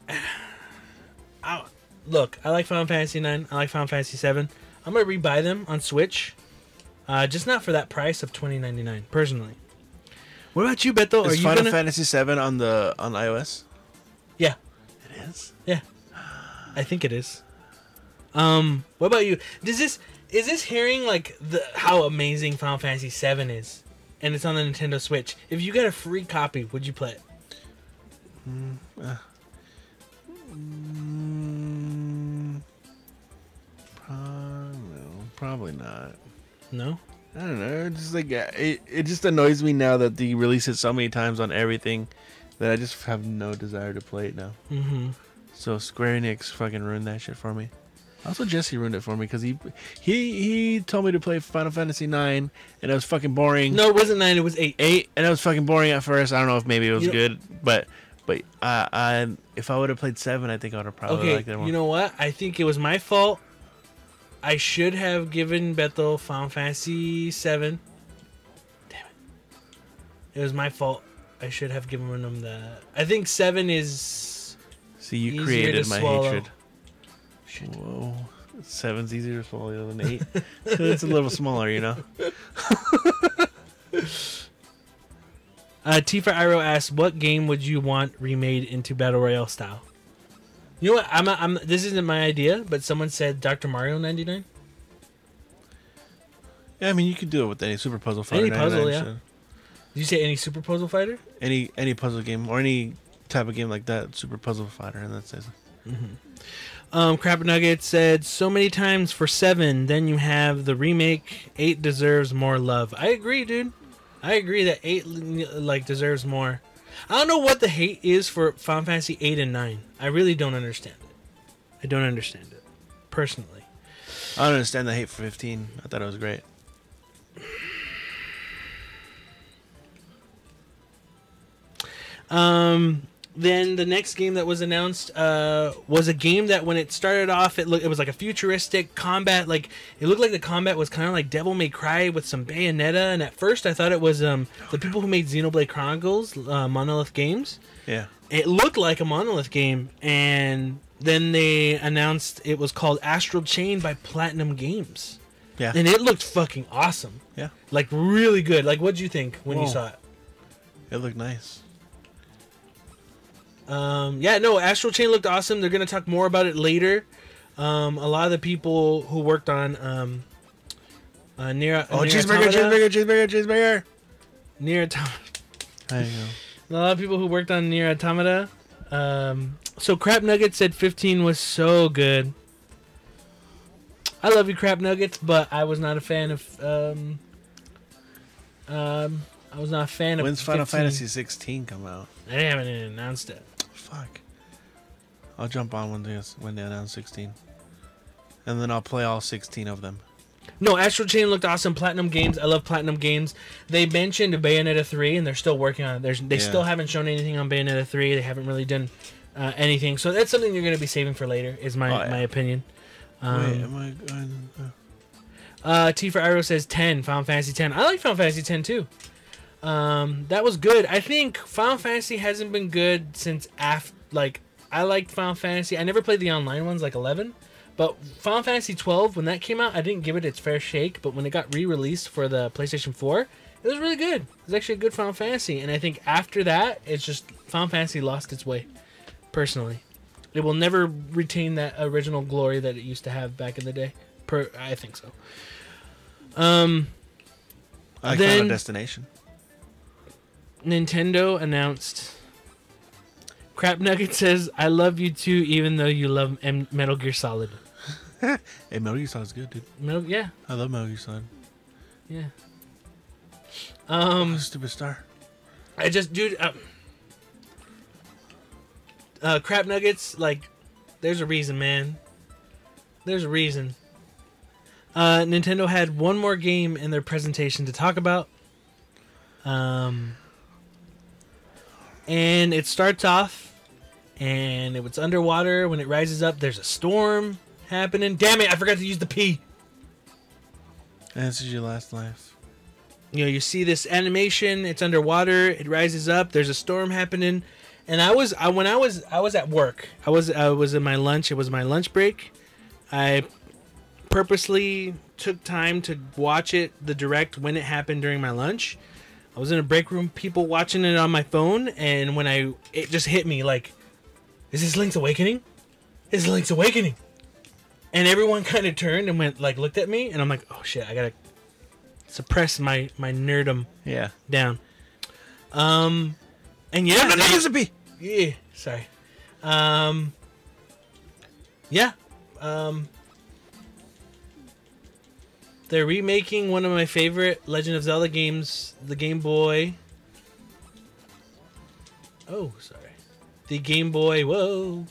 I, look, I like Final Fantasy Nine. I like Final Fantasy Seven. I'm gonna rebuy them on Switch, uh, just not for that price of twenty ninety nine. Personally, what about you, Beto? Are Is you Final gonna? Fantasy Seven on the on iOS? yeah, It is. yeah, I think it is. Um, what about you? Does this is this hearing like the how amazing Final Fantasy Seven is, and it's on the Nintendo Switch? If you got a free copy, would you play it? Mm, Probably not. No. I don't know. It's just like uh, it, it just annoys me now that they release it so many times on everything that I just have no desire to play it now. Mm-hmm. So Square Enix fucking ruined that shit for me. Also, Jesse ruined it for me because he he he told me to play Final Fantasy nine and it was fucking boring. No, it wasn't nine. It was eight. eight and it was fucking boring at first. I don't know if maybe it was You know- good, but but uh, I if I would have played seven, I think I would have probably Okay, liked it more. you know what? I think it was my fault. I should have given Bethel Final Fantasy seven. Damn it! It was my fault. I should have given him the. I think seven is. See, you easier created my swallow. hatred. Whoa, seven's easier to swallow than eight. it's a little smaller, you know. Uh, Tifa Iro asks, "What game would you want remade into battle royale style?" You know what? I'm, I'm. This isn't my idea, but someone said Dr. Mario '99. Yeah, I mean, you could do it with any Super Puzzle Fighter. Any puzzle, yeah. so Did you say any Super Puzzle Fighter? Any any puzzle game or any type of game like that, Super Puzzle Fighter, and that says. Um, Crap Nugget said so many times for seven. Then you have the remake. Eight deserves more love. I agree, dude. I agree that eight like deserves more. I don't know what the hate is for Final Fantasy eight and nine. I really don't understand it. I don't understand it personally. I don't understand the hate for fifteen. I thought it was great. Um, then the next game that was announced uh, was a game that when it started off, it looked it was like a futuristic combat. Like it looked like the combat was kind of like Devil May Cry with some Bayonetta. And at first, I thought it was um, the people who made Xenoblade Chronicles, uh, Monolith Games. Yeah. It looked like a Monolith game, and then they announced it was called Astral Chain by Platinum Games, Yeah. and it looked fucking awesome. yeah. Like really good. Like what'd you think when you saw it? It looked nice. Um, yeah, no, Astral Chain looked awesome. They're gonna talk more about it later. Um, a lot of the people who worked on um, uh, NieR Oh, cheeseburger, cheeseburger, cheeseburger, cheeseburger. NieR Automata. There you go. A lot of people who worked on NieR Automata. Um, so Crap Nuggets said 15 was so good. I love you, Crap Nuggets, but I was not a fan of. Um, um, I was not a fan of. When's Final Fantasy 16 come out? They haven't announced it. Fuck. I'll jump on when they when they announce 16, and then I'll play all 16 of them. No, Astral Chain looked awesome. Platinum Games, I love Platinum Games. They mentioned Bayonetta three, and they're still working on it. There's, they Yeah. still haven't shown anything on Bayonetta three. They haven't really done uh, anything, so that's something you're going to be saving for later. Is my Oh, yeah. my opinion. Wait, Um, am I? going- uh, uh, T for Arrow says ten. Final Fantasy ten. I like Final Fantasy ten too. Um, that was good. I think Final Fantasy hasn't been good since after. Like I liked Final Fantasy. I never played the online ones like eleven. But Final Fantasy 12, when that came out, I didn't give it its fair shake. But when it got re-released for the PlayStation 4, it was really good. It was actually a good Final Fantasy. And I think after that, it's just Final Fantasy lost its way. Personally, it will never retain that original glory that it used to have back in the day. Per, I think so. Um, I like Then- Destination. Nintendo announced. Crap Nugget says, "I love you too, even though you love M- Metal Gear Solid." Hey, Metal Gear Solid's good, dude. Metal, yeah, I love Metal Gear Solid. yeah. Um, Stupid star. I just, dude, uh, uh, crap nuggets. Like, there's a reason, man. There's a reason. Uh, Nintendo had one more game in their presentation to talk about. Um, and it starts off, and it was underwater. When it rises up, there's a storm happening. Damn it! I forgot to use the P. This is your last life. you know you see this animation it's underwater it rises up there's a storm happening and i was I, when i was i was at work i was i was in my lunch it was my lunch break i purposely took time to watch it the direct when it happened during my lunch i was in a break room people watching it on my phone and when i it just hit me like is this link's awakening is link's awakening and everyone kind of turned and went like looked at me and i'm like oh shit i gotta suppress my my nerdum Yeah. down. Um, and yeah, No, no, use yeah, sorry. Um, yeah. Um, they're remaking one of my favorite Legend of Zelda games, the Game Boy. Oh, sorry. The Game Boy, whoa.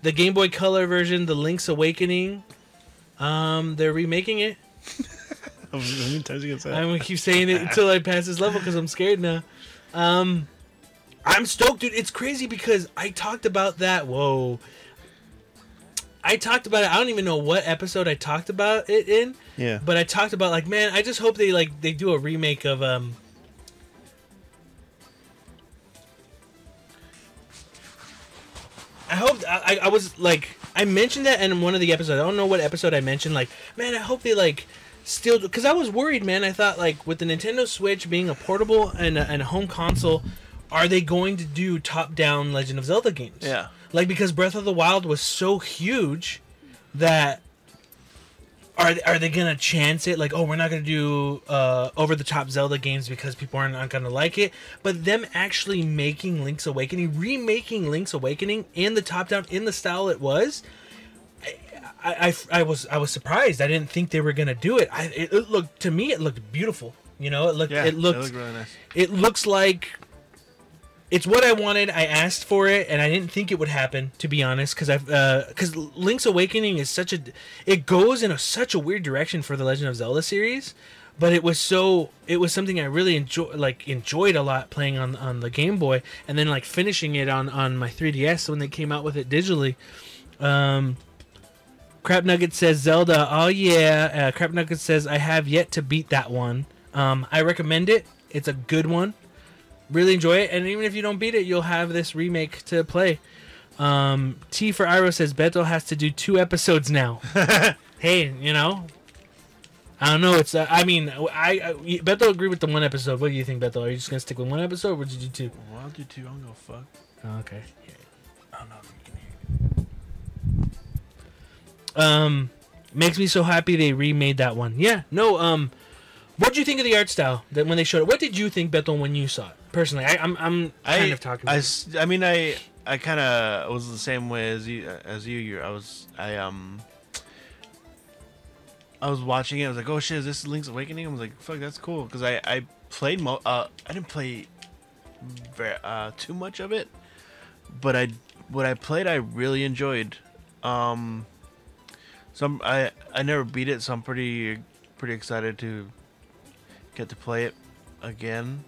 The Game Boy Color version, the Link's Awakening. Um, they're remaking it. How many times you can say I'm gonna keep saying it until I pass this level because I'm scared now. Um, I'm stoked, dude. It's crazy because I talked about that. Whoa. I talked about it. I don't even know what episode I talked about it in, Yeah. but I talked about like, man, I just hope they like they do a remake of um. I hope I, I was like I mentioned that in one of the episodes. I don't know what episode I mentioned. Like, man, I hope they like still because I was worried, man. I thought like with the Nintendo Switch being a portable and a, and a home console, are they going to do top-down Legend of Zelda games? Yeah. Like because Breath of the Wild was so huge that are are they gonna chance it? Like, oh, we're not gonna do uh, over the top Zelda games because people are not gonna like it. But them actually making Link's Awakening, remaking Link's Awakening in the top down in the style it was. I, I, I was I was surprised. I didn't think they were gonna do it. I it, it looked to me it looked beautiful. You know, it looked Yeah. it looked looked really nice. it looks like it's what I wanted. I asked for it, and I didn't think it would happen. To be honest, because I've because Link's Awakening is such a it goes in a, such a weird direction for the Legend of Zelda series, but it was so it was something I really enjoy like enjoyed a lot playing on on the Game Boy, and then like finishing it on on my 3DS when they came out with it digitally. Um, Crap Nugget says Zelda. Oh yeah. Uh, Crap Nugget says I have yet to beat that one. Um, I recommend it. It's a good one. Really enjoy it, and even if you don't beat it, you'll have this remake to play. Um, T for Iro says Beto has to do two episodes now. hey, you know, I don't know. It's uh, I mean, I, I Beto agreed with the one episode. What do you think, Beto? Are you just gonna stick with one episode, or would you do two? Well, I'll do two. I'm gonna fuck. Oh, okay. I don't know if you can hear. Um, makes me so happy they remade that one. Yeah. No. Um, what did you think of the art style that when they showed it? What did you think, Bethel, when you saw it? Personally, I, I'm I'm kind I, of talking. I, About s- I mean, I, I kind of was the same way as you. As you, you, I was, I um, I was watching it. I was like, oh shit, is this Link's Awakening? I was like, fuck, that's cool. Because I, I played mo. Uh, I didn't play, very, uh, too much of it, but I, what I played, I really enjoyed. Um, so I'm, I, I never beat it, so I'm pretty, pretty excited to get to play it again.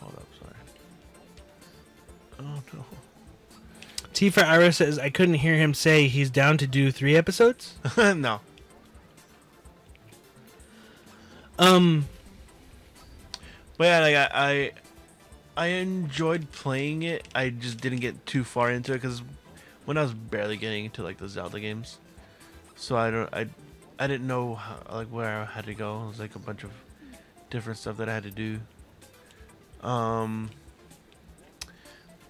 Hold up, sorry. Oh no. T for Ira says I couldn't hear him say he's down to do three episodes. no. Um, But yeah, like I, I, I enjoyed playing it. I just didn't get too far into it because when I was barely getting into like the Zelda games, so I don't, I, I didn't know how, like where I had to go. It was like a bunch of different stuff that I had to do. Um.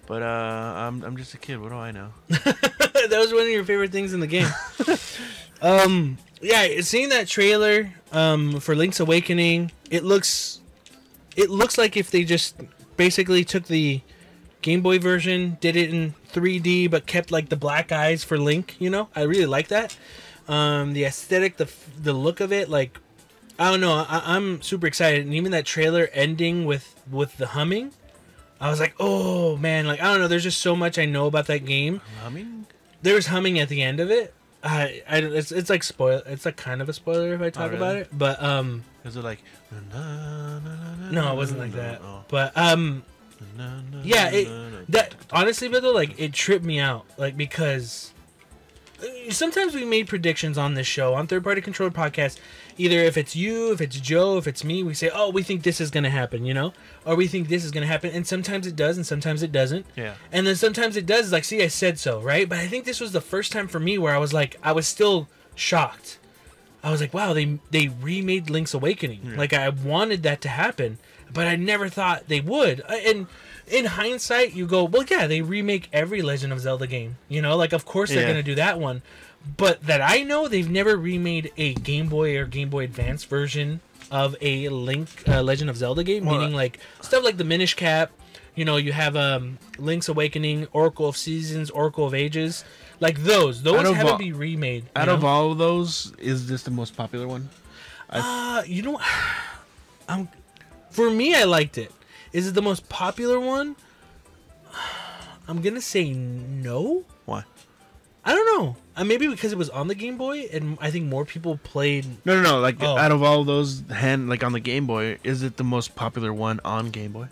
But uh, I'm I'm just a kid. What do I know? that was one of your favorite things in the game. um, yeah, seeing that trailer um, for Link's Awakening, it looks, it looks like if they just basically took the Game Boy version, did it in 3D, but kept like the black eyes for Link. You know, I really like that. Um, the aesthetic, the the look of it, like I don't know, I, I'm super excited, and even that trailer ending with with the humming. I was like, oh man, like I don't know. There's just so much I know about that game I mean, there's humming at the end of it. I, I it's it's like spoil. It's like kind of a spoiler if I talk about really? it. But um, is it like? na, na, na, na, no, it wasn't like that. oh. But um, yeah, it that honestly, but though, like it tripped me out, like because uh, sometimes we made predictions on this show on third party controlled podcast. Either if it's you, if it's Joe, if it's me, we say, oh, we think this is gonna happen, you know, or we think this is gonna happen, and sometimes it does, and sometimes it doesn't. Yeah. And then sometimes it does, like, see, I said so, right? But I think this was the first time for me where I was like, I was still shocked. I was like, wow, they they remade Link's Awakening. Like I wanted that to happen, but I never thought they would. Uh, And in hindsight, you go, well, yeah, they remake every Legend of Zelda game. You know, like of course they're Yeah. gonna do that one. But that I know, they've never remade a Game Boy or Game Boy Advance version of a Link uh, Legend of Zelda game. Well, meaning like stuff like the Minish Cap. You know, you have um, Link's Awakening, Oracle of Seasons, Oracle of Ages. Like those, those haven't all- been remade. Out know? of all of those, is this the most popular one? I... Uh, you know, I'm. For me, I liked it. Is it the most popular one? I'm gonna say no. Why? I don't know. Uh, maybe because it was on the Game Boy, and I think more people played. No, no, no. Like Oh. out of all those hand, like on the Game Boy, is it the most popular one on Game Boy?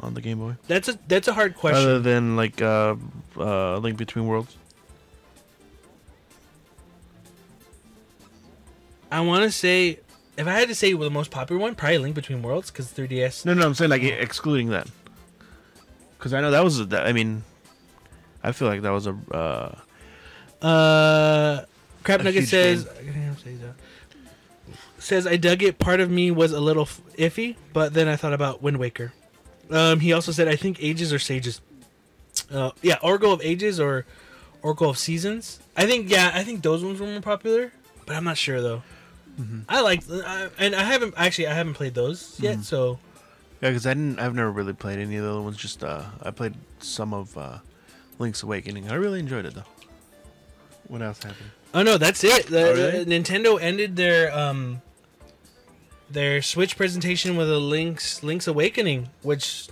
On the Game Boy, That's a that's a hard question. other than like uh, uh, Link Between Worlds. I want to say, if I had to say the most popular one, probably Link Between Worlds, because 3DS. No, no, I'm saying like excluding that, because I know that was. A, that, I mean, I feel like that was a. Uh, Uh, Crap A Nugget says says I dug it. Part of me was a little iffy, but then I thought about Wind Waker. Um, he also said I think Ages or Sages. Uh, yeah, Oracle of Ages or Oracle of Seasons. I think yeah, I think those ones were more popular, but I'm not sure though. I like, and I haven't actually I haven't played those yet, so yeah, because I didn't. I've never really played any of the other ones. Just uh, I played some of uh, Link's Awakening. I really enjoyed it though. What else happened? Oh no, that's it. The, Oh, really? the- Nintendo ended their um their Switch presentation with a Link's Link's Awakening, which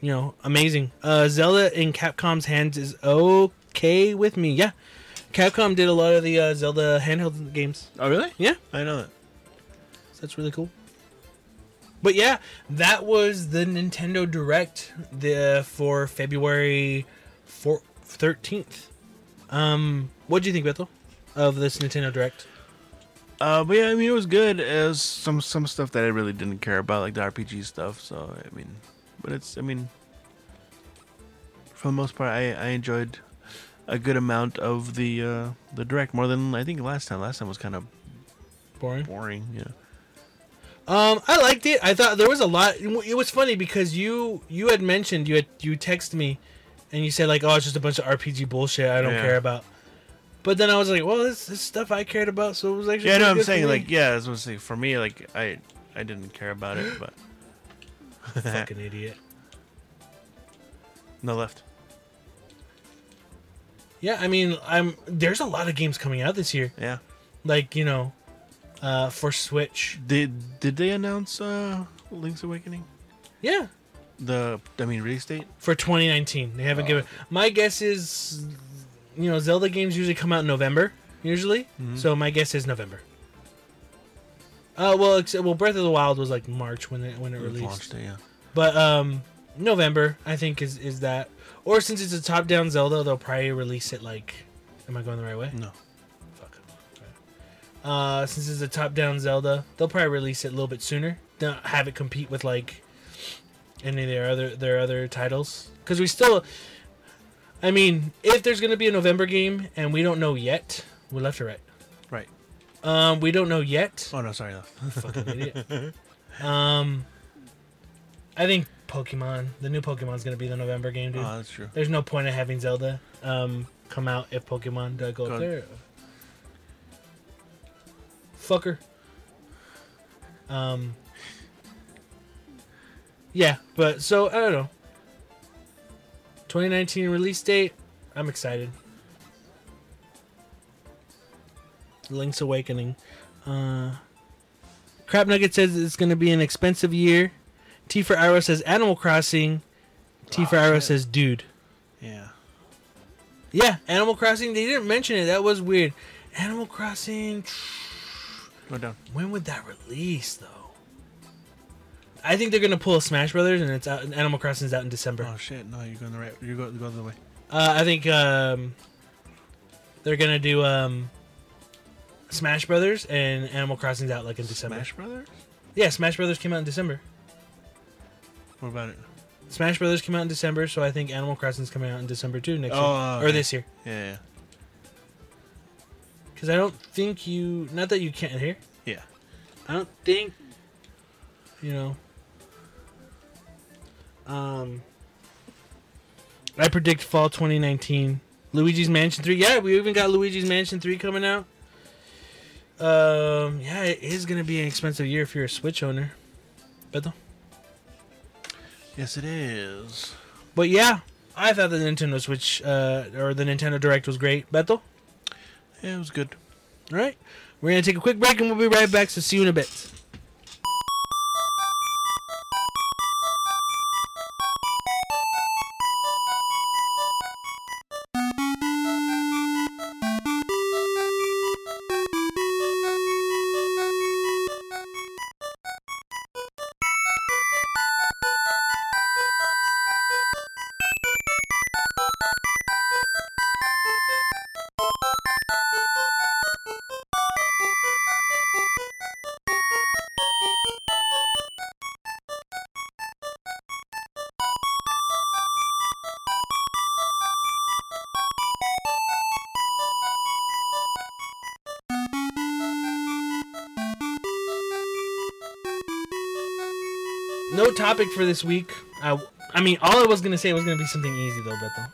you know, amazing. Uh Zelda in Capcom's hands is okay with me. Yeah. Capcom did a lot of the uh, Zelda handheld games. Oh, really? Yeah. I know that. So that's really cool. But yeah, that was the Nintendo Direct the for February four, 13th. Um, what do you think, Bethel, of this Nintendo Direct? Uh, but yeah, I mean, it was good. It was some some stuff that I really didn't care about, like the RPG stuff. So I mean, but it's I mean, for the most part, I I enjoyed a good amount of the uh the direct more than I think last time. Last time was kind of Boring. boring. Yeah. Um, I liked it. I thought there was a lot. It was funny because you you had mentioned you had you texted me, and you said like, oh, it's just a bunch of RPG bullshit. I don't Yeah. care about. But then I was like, well, this, this stuff I cared about, so it was actually. Yeah, no, I'm saying like yeah, I was gonna say for me like I I didn't care about it, but fucking idiot. no left. Yeah, I mean, I'm there's a lot of games coming out this year. Yeah. Like you know, uh, for Switch. Did did they announce uh Link's Awakening? Yeah, The I mean release date? for 2019. They haven't given. My guess is, you know, Zelda games usually come out in November. Usually, so my guess is November. Uh, well, except, well, Breath of the Wild was like March when it when it released. Launched it, yeah. But um, November I think is is that. Or since it's a top-down Zelda, they'll probably release it like. Am I going the right way? No. Fuck. Uh, since it's a top-down Zelda, they'll probably release it a little bit sooner. Not have it compete with like any of their other their other titles. Because we still, I mean, if there's gonna be a November game and we don't know yet, we're left or right. Right. Um, we don't know yet. Oh no, sorry, left. Fucking idiot. Um, I think Pokemon, the new Pokemon's gonna be the November game, dude. oh, that's true. There's no point in having Zelda um, come out if Pokemon does go up Go- there. Fucker. Um. Yeah, but so I don't know. 2019 release date. I'm excited. Link's Awakening. Uh, Crap Nugget says it's going to be an expensive year. T for Arrow says Animal Crossing. T for Oh, Arrow shit. says Dude. Yeah. Yeah, Animal Crossing. They didn't mention it. That was weird. Animal Crossing. Go down. When would that release though? I think they're gonna pull Smash Brothers, and it's out. Animal Crossing's out in December. Oh shit! No, you're going the right. You're going, going the other way. Uh, I think um, they're gonna do um, Smash Brothers, and Animal Crossing's out like in December. Smash Brothers. Yeah, Smash Brothers came out in December. What about it? Smash Brothers came out in December, so I think Animal Crossing's coming out in December too next Oh, year or this year. Yeah, yeah, Because I don't think you. Not that you can't hear. yeah. I don't think, you know. Um, I predict fall 2019. Luigi's Mansion 3. Yeah, we even got Luigi's Mansion 3 coming out. Um, yeah, it is gonna be an expensive year if you're a Switch owner. Beto. Yes, it is. But yeah, I thought the Nintendo Switch uh, or the Nintendo Direct was great. Beto? Yeah, it was good. All right. We're going to take a quick break and we'll be right back. So see you in a bit. Topic for this week. I, I mean, all I was to say was to be something easy, though, Beto.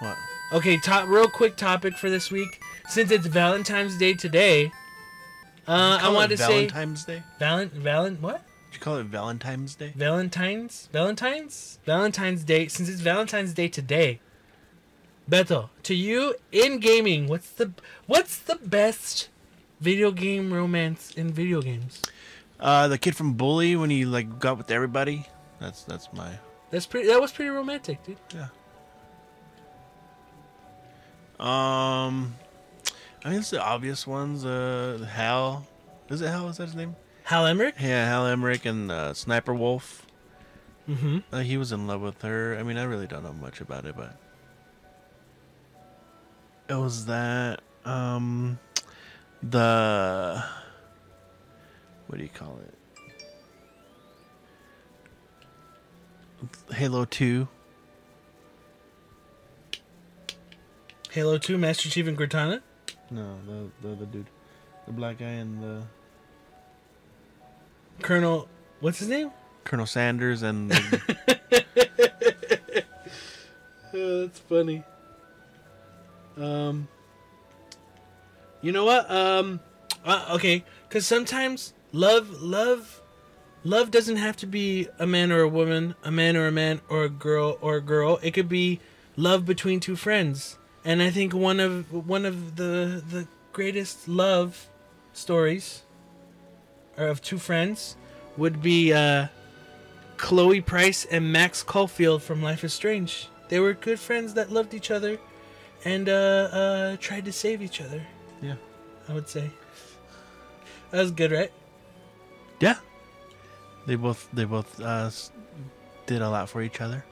What? Okay, top, real quick topic for this week. Since it's Valentine's Day today, uh, I wanted to say Valentine's Day. Valent, Valent, what? Did you call it Valentine's Day? Valentine's, Valentine's, Valentine's Day. Since it's Valentine's Day today, Beto, to you in gaming, what's the what's the best video game romance in video games? Uh, the kid from Bully when he like got with everybody. That's that's my That's pretty. That was pretty romantic, dude. yeah. Um, I mean it's the obvious ones. Uh, Hal, is it Hal? Is that his name? Hal Emmerich. Yeah, Hal Emmerich and uh, Sniper Wolf. Mm-hmm. Uh, he was in love with her. I mean, I really don't know much about it, but it was that. Um, the what do you call it? Halo Two. Halo Two, Master Chief and Cortana. No, the the, the dude, the black guy and the Colonel, what's his name? Colonel Sanders and the, Oh, that's funny. Um, you know what? Um, uh, okay, because sometimes love, love, love doesn't have to be a man or a woman, a man or a man, or a girl or a girl. It could be love between two friends. And I think one of one of the the greatest love stories or of two friends would be uh, Chloe Price and Max Caulfield from Life is Strange. They were good friends that loved each other and uh, uh, tried to save each other. yeah I would say that was good, right? Yeah. They both they both uh, did a lot for each other.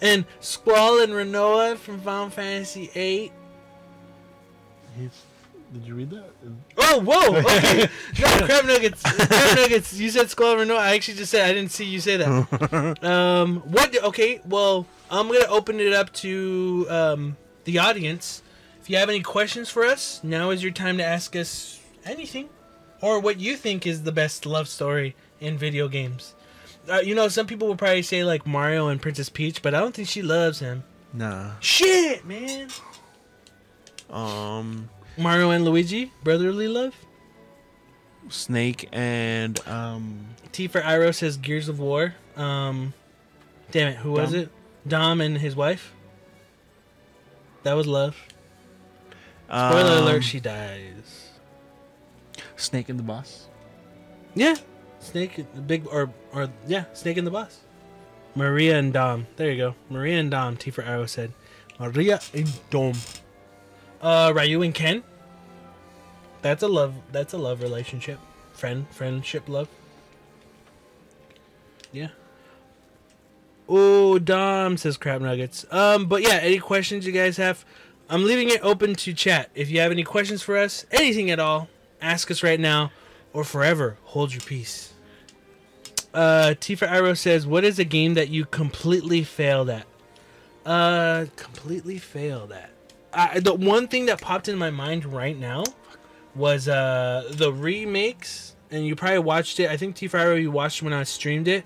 And Squall and Rinoa from Final Fantasy VIII. He's, did you read that? Oh, whoa! Okay, no, crab nuggets. Crab nuggets. You said Squall and Rinoa. I actually just said I didn't see you say that. um, what? Okay, well, I'm gonna open it up to um, the audience. If you have any questions for us, now is your time to ask us anything, or what you think is the best love story in video games. Uh, you know, some people will probably say like Mario and Princess Peach, but I don't think she loves him. Nah. Shit, man. Um, Mario and Luigi, brotherly love. Snake and um, T for Iroh says Gears of War. Um, damn it, who was it? Dom and his wife. That was love. Spoiler um, alert: she dies. Snake and the Boss. Yeah, Snake, the big or or yeah, Snake and the Boss. Maria and Dom. There you go. Maria and Dom. T for Arrow said. Maria and Dom. Uh, Ryu and Ken. That's a love. That's a love relationship. Friend, friendship, love. Yeah. Oh, Dom says crab nuggets. Um, but yeah, any questions you guys have? I'm leaving it open to chat. If you have any questions for us, anything at all, ask us right now, or forever hold your peace. Uh, T for Arrow says, "What is a game that you completely failed at?" Uh, completely failed at. I, the one thing that popped in my mind right now was uh the remakes, and you probably watched it. I think T for Arrow you watched when I streamed it.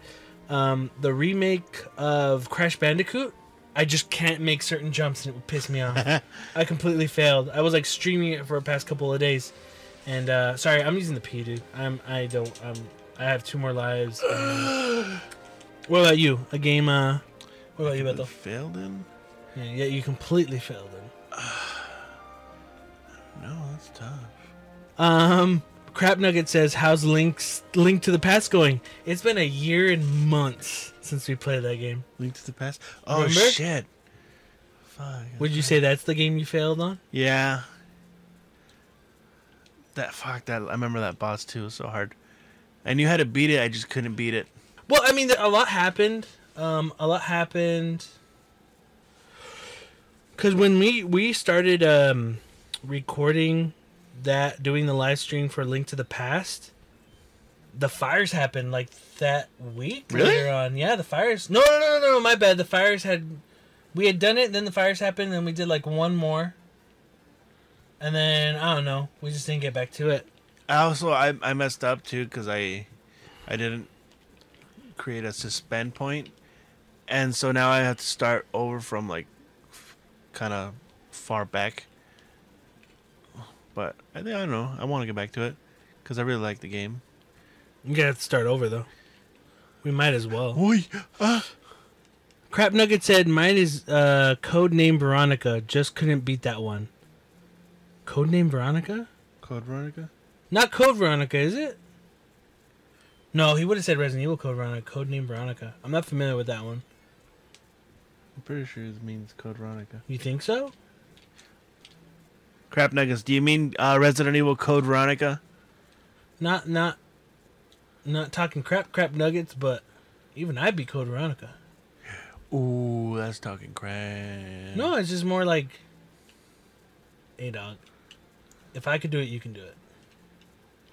Um, the remake of Crash Bandicoot. I just can't make certain jumps, and it would piss me off. I completely failed. I was like streaming it for the past couple of days, and uh, sorry, I'm using the P, dude. I'm I don't I'm I have two more lives. what about you? A game? Uh, What about you, Beto? Failed in? Yeah, yeah, you completely failed in. No, that's tough. Um, Crap Nugget says, "How's Link's Link to the Past going?" It's been a year and months since we played that game. Link to the past. Oh Remember? shit. Fuck. Would you say that's the game you failed on? Yeah. That fuck that I remember that boss too. It was so hard. I knew how to beat it. I just couldn't beat it. Well, I mean, a lot happened. Um, a lot happened. Cause when we we started um, recording that, doing the live stream for Link to the Past, the fires happened like that week. Really? later on, yeah, the fires. No, no, no, no, no, my bad. The fires had, we had done it. Then the fires happened, and we did like one more. And then I don't know. We just didn't get back to it. I also I, I messed up too because I I didn't create a suspend point, and so now I have to start over from like kind of far back. But I think I don't know. I want to get back to it because I really like the game. You gotta have to start over though. We might as well. Uh, Crap Nugget said, "Mine is uh, code name Veronica. Just couldn't beat that one." Code name Veronica? Code Veronica. Not Code Veronica, is it? No, he would have said Resident Evil Code Veronica. Code name Veronica. I'm not familiar with that one. I'm pretty sure it means Code Veronica. You think so? Crap nuggets. Do you mean uh, Resident Evil Code Veronica? Not not not talking crap crap nuggets, but even I'd be Code Veronica. Ooh, that's talking crap. No, it's just more like, hey dog, if I could do it, you can do it.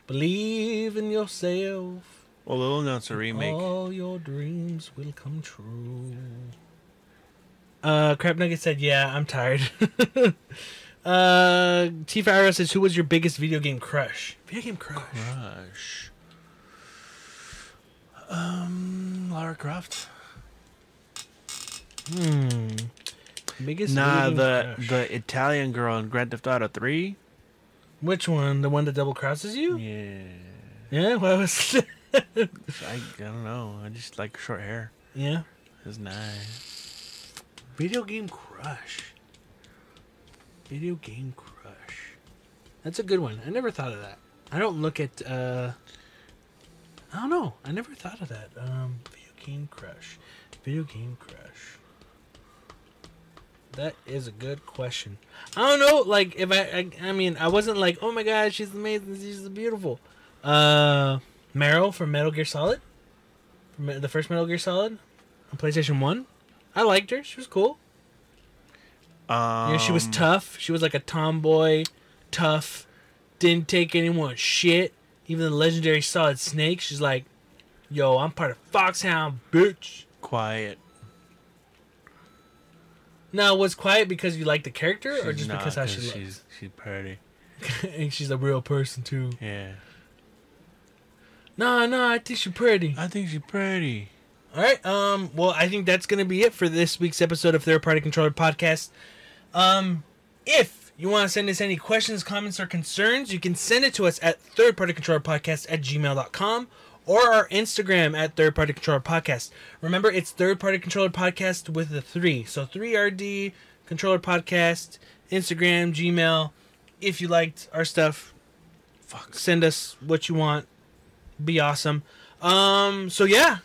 Believe in yourself. Well, they'll announce a remake. All your dreams will come true. Uh, Crap Nugget said, "Yeah, I'm tired." uh, T Fire says, "Who was your biggest video game crush?" Video game crush. Crush. Um, Lara Croft. Hmm. Biggest. Nah, the crush. the Italian girl in Grand Theft Auto Three. Which one? The one that double crosses you? Yeah, Yeah. What was? I, I don't know. I just like short hair. yeah. It's nice. Video game crush. Video game crush. That's a good one. I never thought of that. I don't look at uh I don't know. I never thought of that. Um video game crush. Video game crush. That is a good question. I don't know, like if I I, I mean I wasn't like, oh my god, she's amazing, she's beautiful. Uh Meryl from Metal Gear Solid. From the first Metal Gear Solid on PlayStation 1. I liked her. She was cool. Um, know, she was tough. She was like a tomboy, tough, didn't take anyone's shit. Even the legendary Solid Snake, she's like, yo, I'm part of Foxhound, bitch. quiet. Now, was quiet because you like the character or just not, because how she looks? she's she's pretty. and she's a real person, too. Yeah, Nah, nah, I think she's pretty. I think she's pretty. All right. Um. Well, I think that's gonna be it for this week's episode of Third Party Controller Podcast. Um, if you want to send us any questions, comments, or concerns, you can send it to us at Third Party Controller Podcast at gmail.com or our Instagram at Third Party Controller Podcast. Remember, it's Third Party Controller Podcast with the three. So three RD Controller Podcast, Instagram, Gmail. If you liked our stuff, Fuck. send us what you want. Be awesome. Um. So yeah,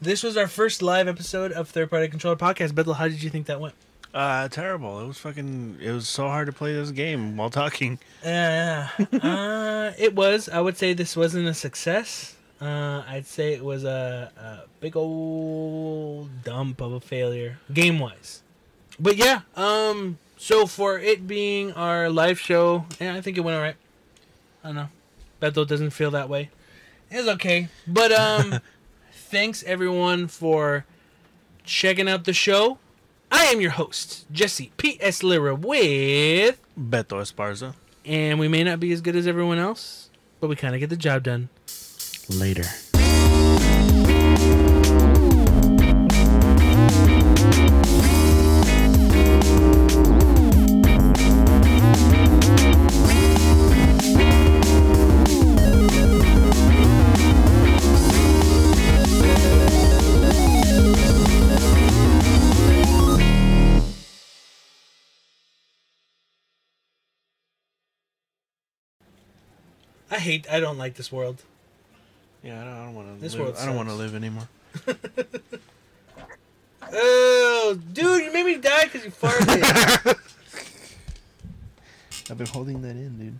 this was our first live episode of Third Party Controller Podcast. Beto, how did you think that went? Uh, terrible. It was fucking. It was so hard to play this game while talking. Yeah, uh, it was. I would say this wasn't a success. Uh, I'd say it was a, a big old dump of a failure game wise. But yeah, um, so for it being our live show, yeah, I think it went alright. I don't know. Beto doesn't feel that way. It's okay. But um, thanks everyone for checking out the show. I am your host, Jesse P.S. Lira with Beto Esparza. and we may not be as good as everyone else, but we kind of get the job done later. I hate. I don't like this world. Yeah, I don't, I don't want to. This live. world I don't want to live anymore. Oh, dude, you made me die because you farted. I've been holding that in, dude.